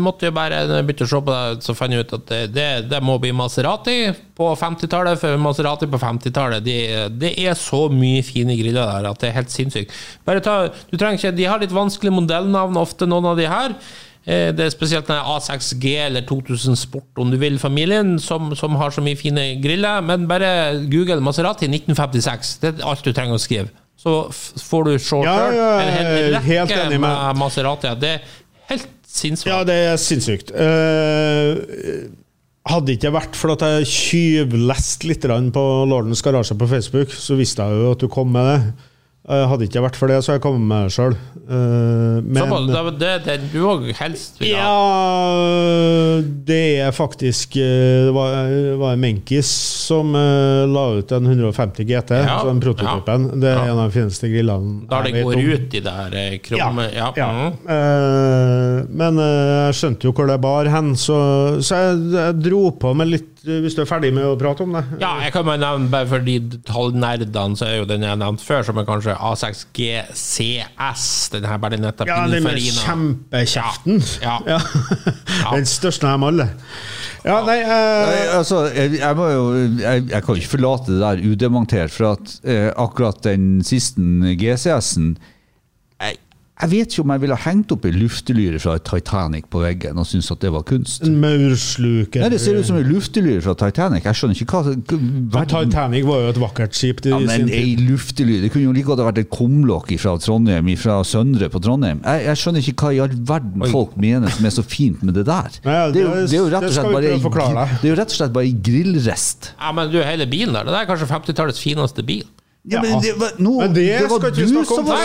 Speaker 2: måtte jeg bare når jeg begynte å se på det, så fant jeg ut at det, det, det må bli Maserati på 50-tallet. For Maserati på 50-tallet, det, de er så mye fine griller der at det er helt sinnssykt. Bare ta, du trenger ikke, De har litt vanskelige modellnavn, ofte noen av de her. Eh, Det er spesielt den A6G eller 2000 Sport, om du vil, familien, som, som har så mye fine griller. Men bare google Maserati 1956. Det er alt du trenger å skrive. Så får du se
Speaker 3: Ja, ja,
Speaker 2: en
Speaker 3: helt enig med-
Speaker 2: med Maserati. Det er helt sinnssykt.
Speaker 3: Ja, det er sinnssykt. Uh, hadde ikke vært for at jeg tjuvleste litt på Lordens garasje på Facebook, så visste jeg jo at du kom med det. Eh, hadde ikke vært for det, så hadde jeg kommet med det sjøl.
Speaker 2: Såpass,
Speaker 3: men
Speaker 2: det, var det, det du òg helst vil ha.
Speaker 3: Ja, det er faktisk eh, Det var, var Menkis som eh, la ut en 150 GT,
Speaker 2: Ja,
Speaker 3: den prototypen. Det er
Speaker 2: Ja.
Speaker 3: en av de fineste grillene
Speaker 2: Da det går
Speaker 3: om.
Speaker 2: ut i det her krummet krumme Ja.
Speaker 3: Ja.
Speaker 2: Mm.
Speaker 3: Eh, men eh, jeg skjønte jo hvor det bar hen, så, så jeg, jeg dro på med litt eh, Hvis du er ferdig med å prate om det?
Speaker 2: ja, jeg kan bare nevne bare for de tallnerdene, så er jo den jeg nevnte før, som er kanskje A6GCS. Den her Berlinetta
Speaker 3: Ja, den med kjempekjeften.
Speaker 2: Ja.
Speaker 3: Ja. Den største av dem alle. Ja, nei
Speaker 4: Nei,
Speaker 3: eh,
Speaker 4: altså, jeg, jeg, må jo, jeg, jeg kan ikke forlate det der udemontert, for at eh, akkurat den siste GCS-en jeg, vet ikke om jeg ville hengt opp ei luftelyre fra Titanic på veggen og syntes at det var kunst.
Speaker 3: En maursluker.
Speaker 4: Nei, Det ser ut som ei luftelyre fra Titanic. Jeg skjønner ikke hva verden
Speaker 3: Titanic var jo et vakkert skip.
Speaker 4: ja, men ei luftelyre Det kunne jo like godt ha vært et kumlokk fra Trondheim, fra Søndre på Trondheim. Jeg, jeg skjønner ikke hva i all verden folk mener som er så fint med det der.
Speaker 3: Nei, ja,
Speaker 4: det, er jo,
Speaker 3: det-
Speaker 4: det er jo rett og slett bare ei- Det er jo rett og slett bare ei grillrest.
Speaker 2: Ja, men du, hele bilen der, det der er kanskje 50-tallets fineste bil.
Speaker 4: Ja, men det var, no,
Speaker 3: Men det
Speaker 4: det var
Speaker 3: skal
Speaker 4: du som var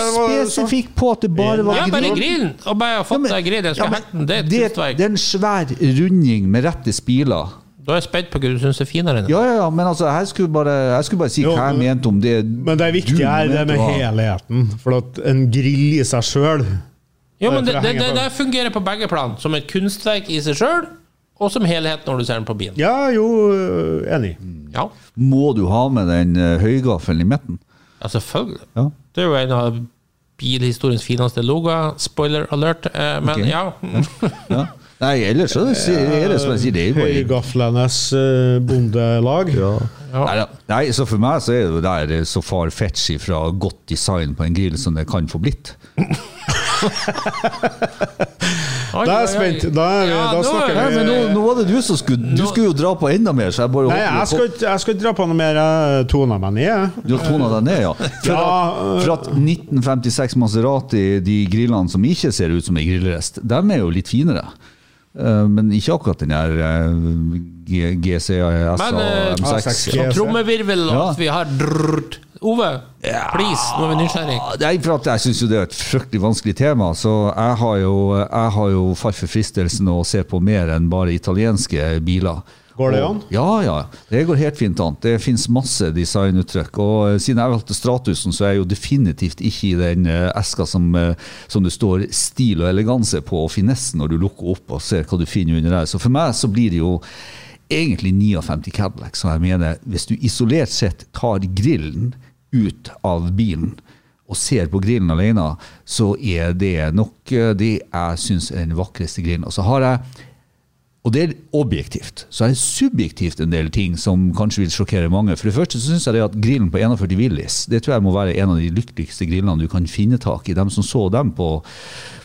Speaker 4: spesifikk på at det bare var
Speaker 2: Ja, bare
Speaker 4: grill.
Speaker 2: grillen! Og bare
Speaker 4: Ja,
Speaker 2: fått
Speaker 4: men-
Speaker 2: grillen, grill, jeg
Speaker 4: ja, men
Speaker 2: hente den. Det er et
Speaker 4: det,
Speaker 2: kunstverk.
Speaker 4: det er en svær runding med rette spiler.
Speaker 2: Da er jeg spent på hva du syns er finere.
Speaker 4: Ja, ja, ja, men altså, jeg skulle bare, jeg skulle bare si
Speaker 3: Jo,
Speaker 4: hva jeg
Speaker 3: men-
Speaker 4: mente om det
Speaker 3: Men det viktige
Speaker 4: viktig
Speaker 3: er det med helheten. For at en grill i seg sjøl
Speaker 2: Jo, men det, det, det, det fungerer på begge plan. Som et kunstverk i seg sjøl, og som helhet når du ser den på bilen.
Speaker 3: Ja, jo, enig.
Speaker 2: Ja,
Speaker 4: Må du ha med den eh, høygaffelen i midten?
Speaker 2: ja selvfølgelig.
Speaker 4: Ja.
Speaker 2: Det er jo en av bilhistoriens fineste logoer. Spoiler alert. eh, Men
Speaker 4: okay.
Speaker 2: ja.
Speaker 4: Ja. Nei, ellers så er det som jeg sier, det er jo
Speaker 3: Høygaflenes eh, bondelag.
Speaker 4: Nei, Ja. Nei, så for meg så er det der så far fetchy fra godt design på en grill som det kan få blitt.
Speaker 3: Da er jeg spent. Da er vi- da
Speaker 2: nå-
Speaker 3: snakker vi-
Speaker 4: Nei, men nå, nå var det du som skulle Du skulle jo dra på enda mer, så jeg bare
Speaker 3: Nei, jeg skal, jeg skal dra på noe mer. Jeg toner meg ned.
Speaker 4: Du har tona deg ned, ja. For,
Speaker 3: Ja,
Speaker 4: at, 1956 Maserati, de grillene som ikke ser ut som ei grillrest, de er jo litt finere. Eh, Men ikke akkurat den der eh, G- GCA
Speaker 2: eh,
Speaker 4: M6.
Speaker 3: A6G.
Speaker 2: Så trommevirvel,
Speaker 4: Ja.
Speaker 2: at vi har drrrt. Ove, please, nå er vi nysgjerrig.
Speaker 4: Ah, Nei, for at jeg syns jo det er et fryktelig vanskelig tema, så jeg har jo, jeg har jo falt for fristelsen å se på mer enn bare italienske biler.
Speaker 3: Går det an?
Speaker 4: Ja, ja. Det går helt fint an. Det finnes masse designuttrykk. Og eh, siden jeg valgte Stratusen, så er jeg jo definitivt ikke i den eh, eska som, eh, som det står stil og eleganse på, og finessen når du lukker opp og ser hva du finner under der. Så for meg så blir det jo egentlig 59 Cadillac, så jeg mener, hvis du isolert sett tar grillen ut av bilen og ser på grillen alene, så er det nok eh, det jeg syns er den vakreste grillen. Og så har jeg og det er objektivt. Så er det subjektivt en del ting som kanskje vil sjokkere mange. For det første så syns jeg det at grillen på 41 Willis det tror jeg må være en av de lykkeligste grillene du kan finne tak i. De som så dem på,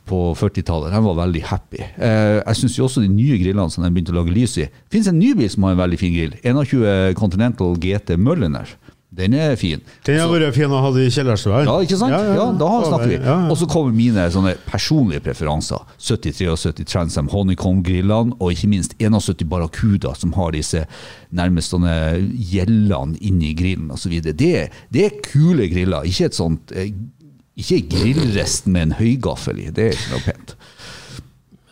Speaker 4: på 40-tallet, de var veldig happy. Eh, jeg syns også de nye grillene som de begynte å lage lys i Det finnes en ny bil som har en veldig fin grill. 21 Continental GT Mulliner. Den er fin.
Speaker 3: Den har vært fin å ha i kjellerstua.
Speaker 4: Ja, ikke sant? Ja, da snakker vi.
Speaker 3: Ja, ja.
Speaker 4: Og så kommer mine sånne personlige preferanser. 70-73 Transam Honeycomb-grillene, og ikke minst 71 Barracuda, som har disse nærmest sånne gjellene inni grillen osv. Det, det er kule griller, ikke et sånt eh, ikke grillrest med en høygaffel i. Det er ikke noe pent.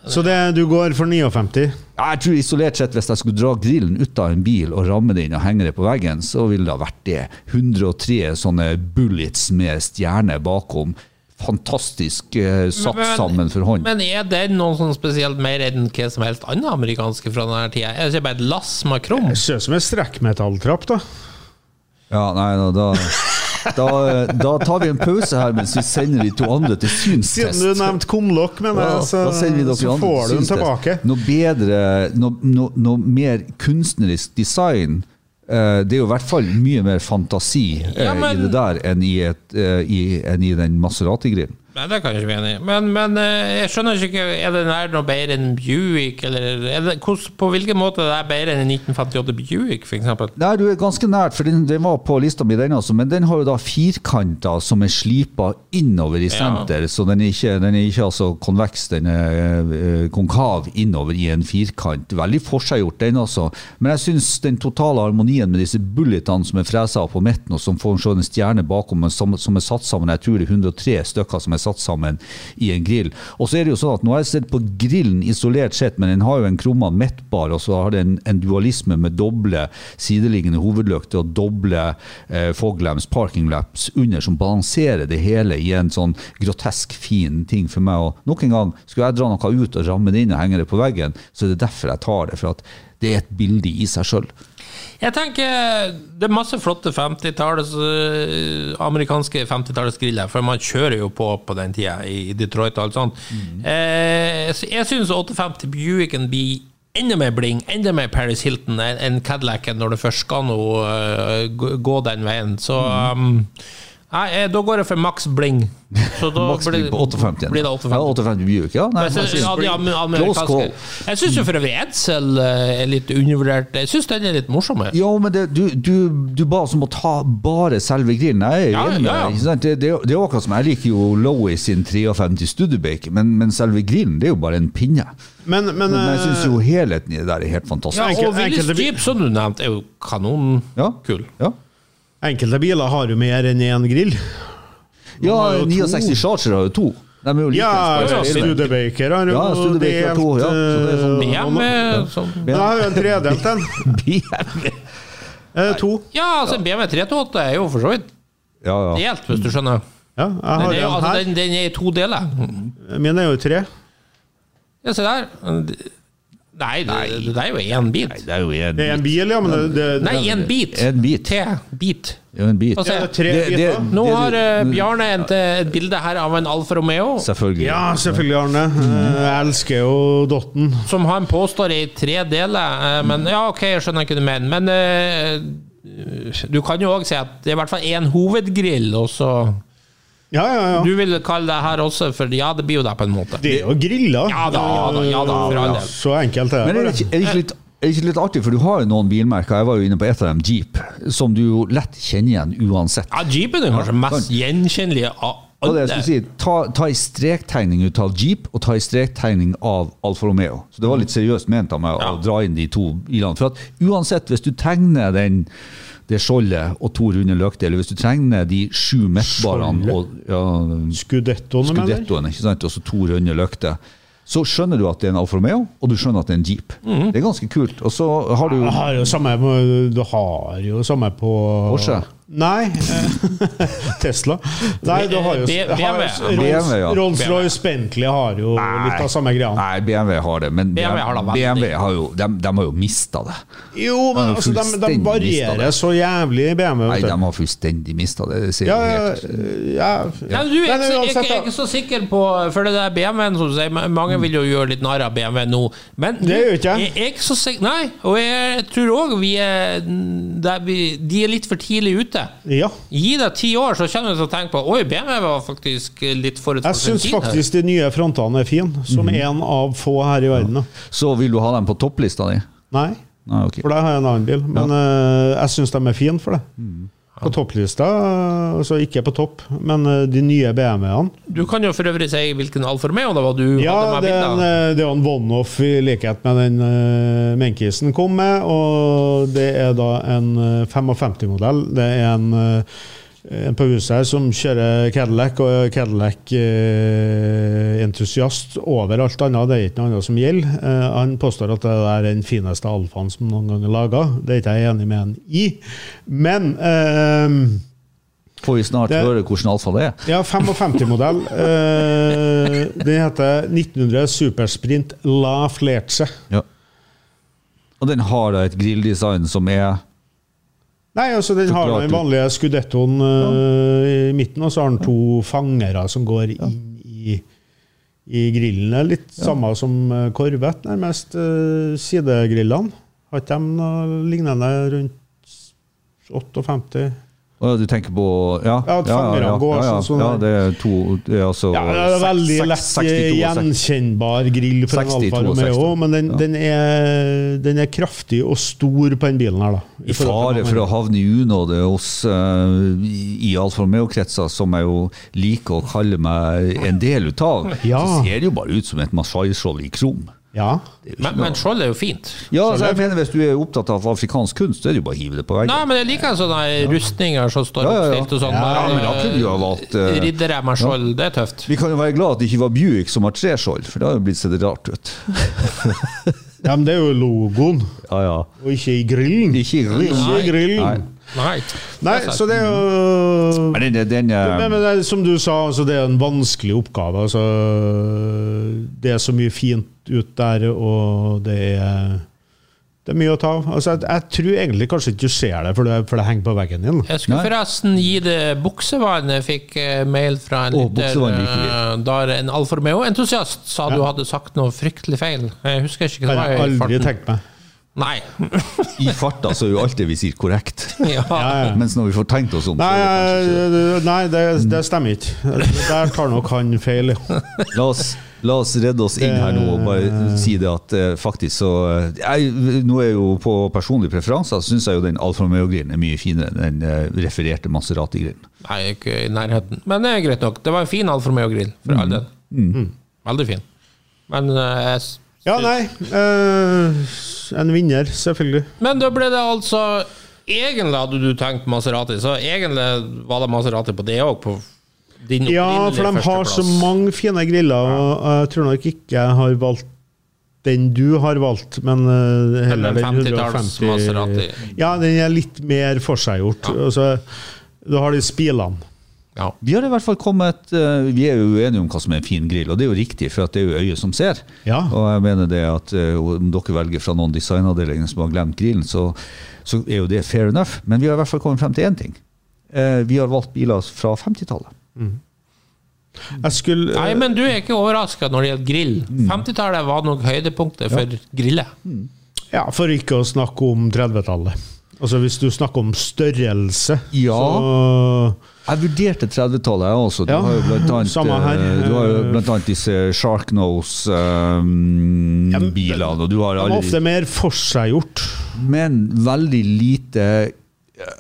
Speaker 3: Så det, du går for 59?
Speaker 4: Ja, Jeg tror isolert sett, hvis jeg skulle dra grillen ut av en bil og ramme den inn og henge det på veggen, så ville det ha vært det. 103 sånne bullets med stjerne bakom. Fantastisk eh, satt
Speaker 2: Men-
Speaker 4: sammen for hånd.
Speaker 2: Men er den noe sånn spesielt mer enn hva som helst annet amerikanske fra denne tida? Er det ikke bare et lass med krum?
Speaker 3: Det ser ut som en strekkmetalltrapp, da.
Speaker 4: Ja, nei, da, da, da, da tar vi en pause her mens vi sender de to andre til synstest.
Speaker 3: Siden du nevnte kumlokk, mener
Speaker 4: jeg,
Speaker 3: så,
Speaker 4: da vi
Speaker 3: så får du den tilbake.
Speaker 4: Noe bedre, noe, noe, noe mer kunstnerisk design. eh, det er jo i hvert fall mye mer fantasi eh,
Speaker 2: Ja, men-
Speaker 4: i det der enn i, et, eh, i, enn i den Maserati-grillen.
Speaker 2: Nei, det kan jeg ikke mene. Men, men eh, jeg skjønner ikke Er det her noe bedre enn Buick, eller er det, På hvilken måte er det bedre enn en 1958 Buick, f.eks.?
Speaker 4: Nei, du er ganske nært, for den, den var på lista mi, den også. Men den har jo da firkanter som er slipa innover i senter. Så den er ikke, den er ikke altså konveks, den er eh, konkav innover i en firkant. Veldig forseggjort, den også. Men jeg syns den totale harmonien med disse bulletene som er fresa på midten, og som får en stjerne bakom, som, som er satt sammen, jeg tror det er 103 stykker som er satt sammen i en grill. Og så er det jo sånn at nå har jeg sett på grillen isolert sett, men den har jo en krumma midtbar, og så har den en dualisme med doble sideliggende hovedlykter og doble eh, fog lamps, parking lamps under, som balanserer det hele i en sånn grotesk fin ting for meg. Og nok en gang, skulle jeg dra noe ut og ramme det inn og henge det på veggen, så er det derfor jeg tar det. For at det er et bilde i seg sjøl.
Speaker 2: Jeg tenker Det er masse flotte 50-talls eh, amerikanske 50-tallsgriller, for man kjører jo på på den tida i Detroit og alt sånt. Eh, så jeg syns 850 Buicken blir enda mer bling, enda mer Paris Hilton enn Cadillac, Cadillacen når du først skal nå uh, gå- gå den veien. Så um, Nei, eh, da går jeg for maks bling. Så da
Speaker 4: Max blir på 58.
Speaker 2: blir det
Speaker 4: Ja,
Speaker 2: 58.
Speaker 4: 58 Buick, ja. Nei,
Speaker 2: Jeg synes,
Speaker 4: men-
Speaker 2: ja, de
Speaker 4: Close call.
Speaker 2: Jeg syns jo for øvrig Edsel eh, er litt undervurdert. Jeg syns den er litt morsom.
Speaker 4: Ja, men det, du, du, du ba oss om å ta bare selve grillen. Jeg er enig
Speaker 2: ja, ja.
Speaker 4: Det, det, det er akkurat som jeg liker jo Lowie sin 53 Studebaker, men, men selve grillen det er jo bare en pinne.
Speaker 3: Men, men,
Speaker 4: Men jeg syns
Speaker 3: eh,
Speaker 4: jo helheten i det der er helt fantastisk.
Speaker 2: Ja, og Willis Jeep, som du nevnte, er jo kanonkul.
Speaker 4: Ja. Ja,
Speaker 3: enkelte biler har jo mer enn én grill.
Speaker 4: ja
Speaker 3: har jo to.
Speaker 4: 69 Charger har jo to. De er jo like.
Speaker 3: Ja,
Speaker 2: ja,
Speaker 3: Studebaker har jo
Speaker 4: Ja, Studebaker har to, ja. Så det er sånn-
Speaker 3: eh,
Speaker 2: BMW
Speaker 3: Men jeg har jo en tredelt en.
Speaker 4: BMW.
Speaker 3: Eh, to.
Speaker 2: Ja, altså en BMW 328 er jo for så vidt
Speaker 4: Ja, ja.
Speaker 2: delt, hvis du skjønner.
Speaker 3: Ja, jeg
Speaker 2: Den er, jo, altså, den, den er i to deler.
Speaker 3: Min er jo i tre.
Speaker 2: Ja, se der. Nei, det, det er jo én bit.
Speaker 4: Nei, det er jo en,
Speaker 3: Det er en bil, ja, men det, det
Speaker 2: Nei, én bit.
Speaker 4: En bit.
Speaker 2: T-bit.
Speaker 4: Ja, en bit.
Speaker 2: Altså,
Speaker 3: Ja, det tre
Speaker 4: Det- det-
Speaker 2: Nå har
Speaker 4: uh,
Speaker 2: Bjarne et, et bilde her av en Alfa Romeo
Speaker 4: Selvfølgelig.
Speaker 3: Ja, selvfølgelig, Arne. Eh, Jeg elsker jo Dotten.
Speaker 2: som han påstår er i tre deler. eh, Men ja, ok, jeg skjønner ikke du mener. Men uh, du kan jo òg si at det er i hvert fall én hovedgrill, og så
Speaker 3: Ja, ja, ja.
Speaker 2: Du vil kalle det her også for Ja, det blir jo det på en måte.
Speaker 3: Det er jo grilla.
Speaker 2: Ja da, ja da, ja da, for all del.
Speaker 3: Så enkelt er
Speaker 4: Men er
Speaker 3: det.
Speaker 4: det ikke, er det ikke litt er ikke litt artig, for du har jo noen bilmerker, jeg var jo inne på et av dem, Jeep, som du jo lett kjenner igjen uansett.
Speaker 2: Ja, Jeepen er kanskje mest gjenkjennelige av
Speaker 4: det
Speaker 2: alle.
Speaker 4: skulle si, ta, ta en strektegning ut av Jeep, og ta en strektegning av Alfa Romeo. Så det var litt seriøst ment av meg å dra inn de to bilene. For at uansett, hvis du tegner den det skjoldet og to runde løkdeler. hvis du trenger de sju midtbarene og ja,
Speaker 3: Skudettoene,
Speaker 4: skudettoene ikke sant? og så to runde løkter, så skjønner du at det er en Alfa Romeo, og du skjønner at det er en Jeep.
Speaker 2: Mhm.
Speaker 4: Det er ganske kult. Og så har du
Speaker 3: Du har jo samme, du har jo samme på
Speaker 4: Porsche?
Speaker 3: Nei. Tesla. Nei, du har jo har,
Speaker 2: BMW.
Speaker 4: BMW, ja.
Speaker 3: Rolls-Royce Bentley har jo litt av samme greia.
Speaker 4: Nei, BMW har det, men
Speaker 2: BMW har.
Speaker 4: BMW har jo, de, de har jo mista det.
Speaker 3: Jo, men
Speaker 4: de,
Speaker 3: altså, de, de varierer
Speaker 4: det.
Speaker 3: så jævlig i BMW.
Speaker 4: Nei, de har fullstendig mista det. det
Speaker 3: Ja, ja, ja,
Speaker 2: du er ikke, ikke, ikke så sikker på For det der BMW-en som du sier, mange vil jo gjøre litt narr av BMW nå. Men
Speaker 3: Det gjør ikke jeg.
Speaker 2: er ikke så sikker Nei, og jeg tror òg vi er der vi, De er litt for tidlig ute.
Speaker 3: Ja.
Speaker 2: Gi deg ti år, så kommer du til å tenke på Oi, BMW var faktisk litt forut for sin tid. Jeg syns
Speaker 3: faktisk de nye frontene er fine, som
Speaker 4: Mhm.
Speaker 3: en av få her i verden. Ja.
Speaker 4: Så vil du ha dem på topplista di?
Speaker 3: Nei,
Speaker 4: Nei, okay.
Speaker 3: for der har jeg en annen bil. Men eh, jeg syns de er fine for det.
Speaker 4: Mm.
Speaker 3: På topplista, altså ikke på topp, men eh, de nye BMW-ene.
Speaker 2: Du kan jo for øvrig si hvilken Alfa Romeo det var du
Speaker 3: Ja,
Speaker 2: hadde med bilder av.
Speaker 3: eh, det er en one-off i likhet med den uh, Menkisen kom med, og det er da en eh, 55-modell. Det er en, eh, en på huset her som kjører Cadillac, og er Cadillac-entusiast over alt annet. Det er ikke noe annet som gjelder. Eh, han påstår at det er den fineste alfaen som noen gang er laga. Det er ikke jeg enig med han i. Men eh,
Speaker 4: Får vi snart
Speaker 3: Det-
Speaker 4: høre hvordan alfa det er?
Speaker 3: ja, 55-modell. Eh, den heter 1900 Supersprint La Flerce.
Speaker 4: Ja. Og den har da et grilldesign som er
Speaker 3: Nei, altså Den har den vanlige skudettoen uh, i midten, og så har den to fangere som går inn i, i grillene. Litt samme som eh, Corvette, nærmest. Uh, sidegrillene. Har ikke de noe lignende rundt 58?
Speaker 4: Du tenker på Ja,
Speaker 3: Ja, at fangerne går
Speaker 4: ja, ja,
Speaker 3: sånn
Speaker 4: ja,
Speaker 3: det-
Speaker 4: er to det er altså
Speaker 3: Ja, det er veldig lett
Speaker 4: seks- 62,
Speaker 3: gjenkjennbar grill for en Alfa Romeo, men den, den, er, den er kraftig og stor på den bilen her, da.
Speaker 4: I fare for å havne i unåde hos uh, i Alfa Romeo-kretser, som jeg jo liker å kalle meg en del ut av, så ser det jo bare ut som et Masai-skjold i krom.
Speaker 3: Ja.
Speaker 4: Det
Speaker 2: Men, men skjold er jo fint.
Speaker 4: ja, så jeg mener Hvis du er opptatt av afrikansk kunst, så er det jo bare å hive det på veggen.
Speaker 2: Nei, men jeg liker sånne rustninger som står
Speaker 4: Ja, ja, ja.
Speaker 2: oppstilt og sånn.
Speaker 4: Ja, men da kunne jo ha valgt, eh,
Speaker 2: Riddere med skjold, det er tøft.
Speaker 4: Vi kan jo være glad at det ikke var Buick som har tre skjold, for det har jo blitt sett rart ut.
Speaker 3: ja, men det er jo logoen,
Speaker 4: Ja, ja.
Speaker 3: og ikke i grillen.
Speaker 4: Ikke i grillen.
Speaker 3: Ikke i grillen.
Speaker 4: Nei.
Speaker 2: Nei.
Speaker 3: Nei, så det er jo
Speaker 4: Men det, den, eh,
Speaker 3: men, men det som du sa, altså, det er en vanskelig oppgave. Altså, det er så mye fint ut der, og det er, det er mye å ta av. Altså, jeg, jeg tror egentlig kanskje ikke du ser det, for det, for det henger på veggen din.
Speaker 2: Jeg skulle
Speaker 4: Nei.
Speaker 2: forresten gi det buksevann. Jeg fikk eh, mail fra en lytter
Speaker 4: vi.
Speaker 2: eh, der en Alfa Romeo-entusiast sa du hadde sagt noe fryktelig feil. Jeg husker ikke hva
Speaker 3: Det
Speaker 2: det
Speaker 3: har
Speaker 2: var.
Speaker 3: jeg
Speaker 2: i
Speaker 3: aldri tenkt meg.
Speaker 2: Nei.
Speaker 4: I farta så er jo alt det vi sier, korrekt.
Speaker 2: ja.
Speaker 3: Ja, ja.
Speaker 4: Mens når vi får tenkt oss om, så
Speaker 3: Nei,
Speaker 4: er det ikke
Speaker 3: nei det, det stemmer ikke. Der tar nok han feil.
Speaker 4: La oss, la oss redde oss inn her nå og bare si det at eh, faktisk så eh, jeg, Nå er jo på personlige preferanser, syns jeg jo den Alfa Romeo-grillen er mye finere enn den eh, refererte Maserati-grillen.
Speaker 2: Nei, ikke i nærheten. Men det er greit nok. Det var en fin Alfa Romeo-grill, for all del. Veldig fin. Men, eh, jeg
Speaker 3: Ja, nei. Uh, en vinner, selvfølgelig.
Speaker 2: men da ble det altså Egentlig hadde du tenkt Maserati, så egentlig var det Maserati på det òg, din
Speaker 3: Ja, for de
Speaker 2: har
Speaker 3: har så mange fine griller, og jeg tror nok ikke jeg har valgt den du har valgt, men eh, heller den 150
Speaker 2: Maserati.
Speaker 3: Ja, den er litt mer forseggjort. Altså, du har de spilene.
Speaker 2: Ja.
Speaker 4: Vi har i hvert fall kommet eh, Vi er jo uenige om hva som er en fin grill, og det er jo riktig, for at det er jo øyet som ser.
Speaker 3: Ja.
Speaker 4: Og jeg mener det at eh, om dere velger fra noen designavdelinger som har glemt grillen, så, så er jo det fair enough. Men vi har i hvert fall kommet frem til én ting. Eh, Vi har valgt biler fra 50-tallet.
Speaker 3: Jeg skulle
Speaker 2: Nei, men du er ikke overraska når det gjelder grill. 50-tallet var nok høydepunktet for grille.
Speaker 3: Ja, for ikke å snakke om 30-tallet. Altså Hvis du snakker om størrelse,
Speaker 4: Ja.
Speaker 3: så
Speaker 4: Jeg vurderte 30-tallet, jeg også. Du
Speaker 3: Ja,
Speaker 4: har jo blant annet, eh, du har jo blant annet disse
Speaker 3: Ja,
Speaker 4: Sharknose-bilene, og du har
Speaker 3: de var
Speaker 4: alle
Speaker 3: ofte mer forseggjort.
Speaker 4: Men veldig lite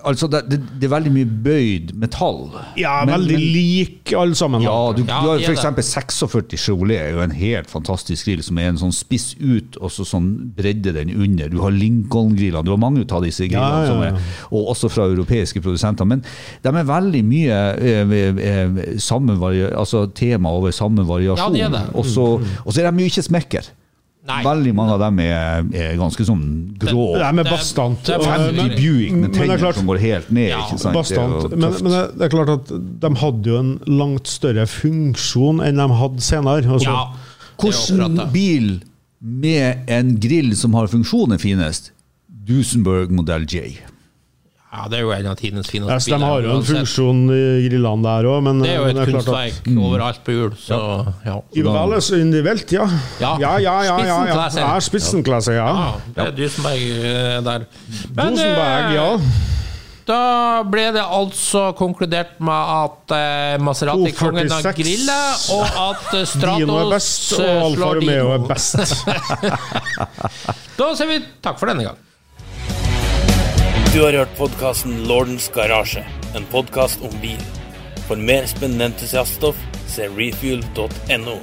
Speaker 4: Altså, det, det, det er veldig mye bøyd metall.
Speaker 3: Ja,
Speaker 4: Men-
Speaker 3: veldig
Speaker 4: men-
Speaker 3: lik alle sammen.
Speaker 4: Ja, du,
Speaker 2: Ja,
Speaker 4: du har
Speaker 2: f.eks.
Speaker 4: for
Speaker 2: er
Speaker 4: eksempel 46 Chevrolet er jo en helt fantastisk grill som er en sånn spiss ut og så sånn bredde den under. Du har Lincoln-grillene, du har mange av disse grillene,
Speaker 3: Ja, ja,
Speaker 4: som er, og også fra europeiske produsenter. Men de er veldig mye eh, eh, samme altså tema over samme variasjon.
Speaker 2: Ja, de er det.
Speaker 4: Og så og så er de ikke smekker.
Speaker 2: Nei.
Speaker 4: Veldig mange av dem er, er ganske sånn grå.
Speaker 3: Det er med bastant.
Speaker 2: det er
Speaker 3: og- men-
Speaker 4: Buick med
Speaker 3: det er
Speaker 4: tenner
Speaker 3: klart-
Speaker 4: som går helt ned.
Speaker 2: Ja,
Speaker 4: ikke sant?
Speaker 3: Bastant. Men, men det, er klart at de hadde jo en langt større funksjon enn de hadde senere. Også.
Speaker 2: Ja. det er akkurat
Speaker 4: bil med en grill som har funksjon er finest? Dusenberg modell J.
Speaker 2: Ja, det er jo en av tidens fineste
Speaker 3: yes, de har jo en funksjon i grillene der òg, men
Speaker 2: Det er jo
Speaker 3: et
Speaker 2: et
Speaker 3: kunstverk at-
Speaker 2: mm. overalt på hjul, så ja.
Speaker 3: I Vales individuelt, ja.
Speaker 2: Ja.
Speaker 3: Ja, ja, ja. ja, ja. Ja Spitzenklasse, ja.
Speaker 2: ja det er Dusenberg eh, der. Men,
Speaker 3: Rosenberg,
Speaker 2: eh,
Speaker 3: ja.
Speaker 2: Da ble det altså konkludert med at eh, Maserati-kongen har
Speaker 3: 246.
Speaker 2: grilla, og at Stratos
Speaker 3: Dino er best, og Alfa Romeo er best.
Speaker 2: Da sier vi takk for denne gang.
Speaker 1: Du har hørt podkasten Lordens Garasje, en podkast om bil. For mer spennende entusiaststoff, se refuel.no.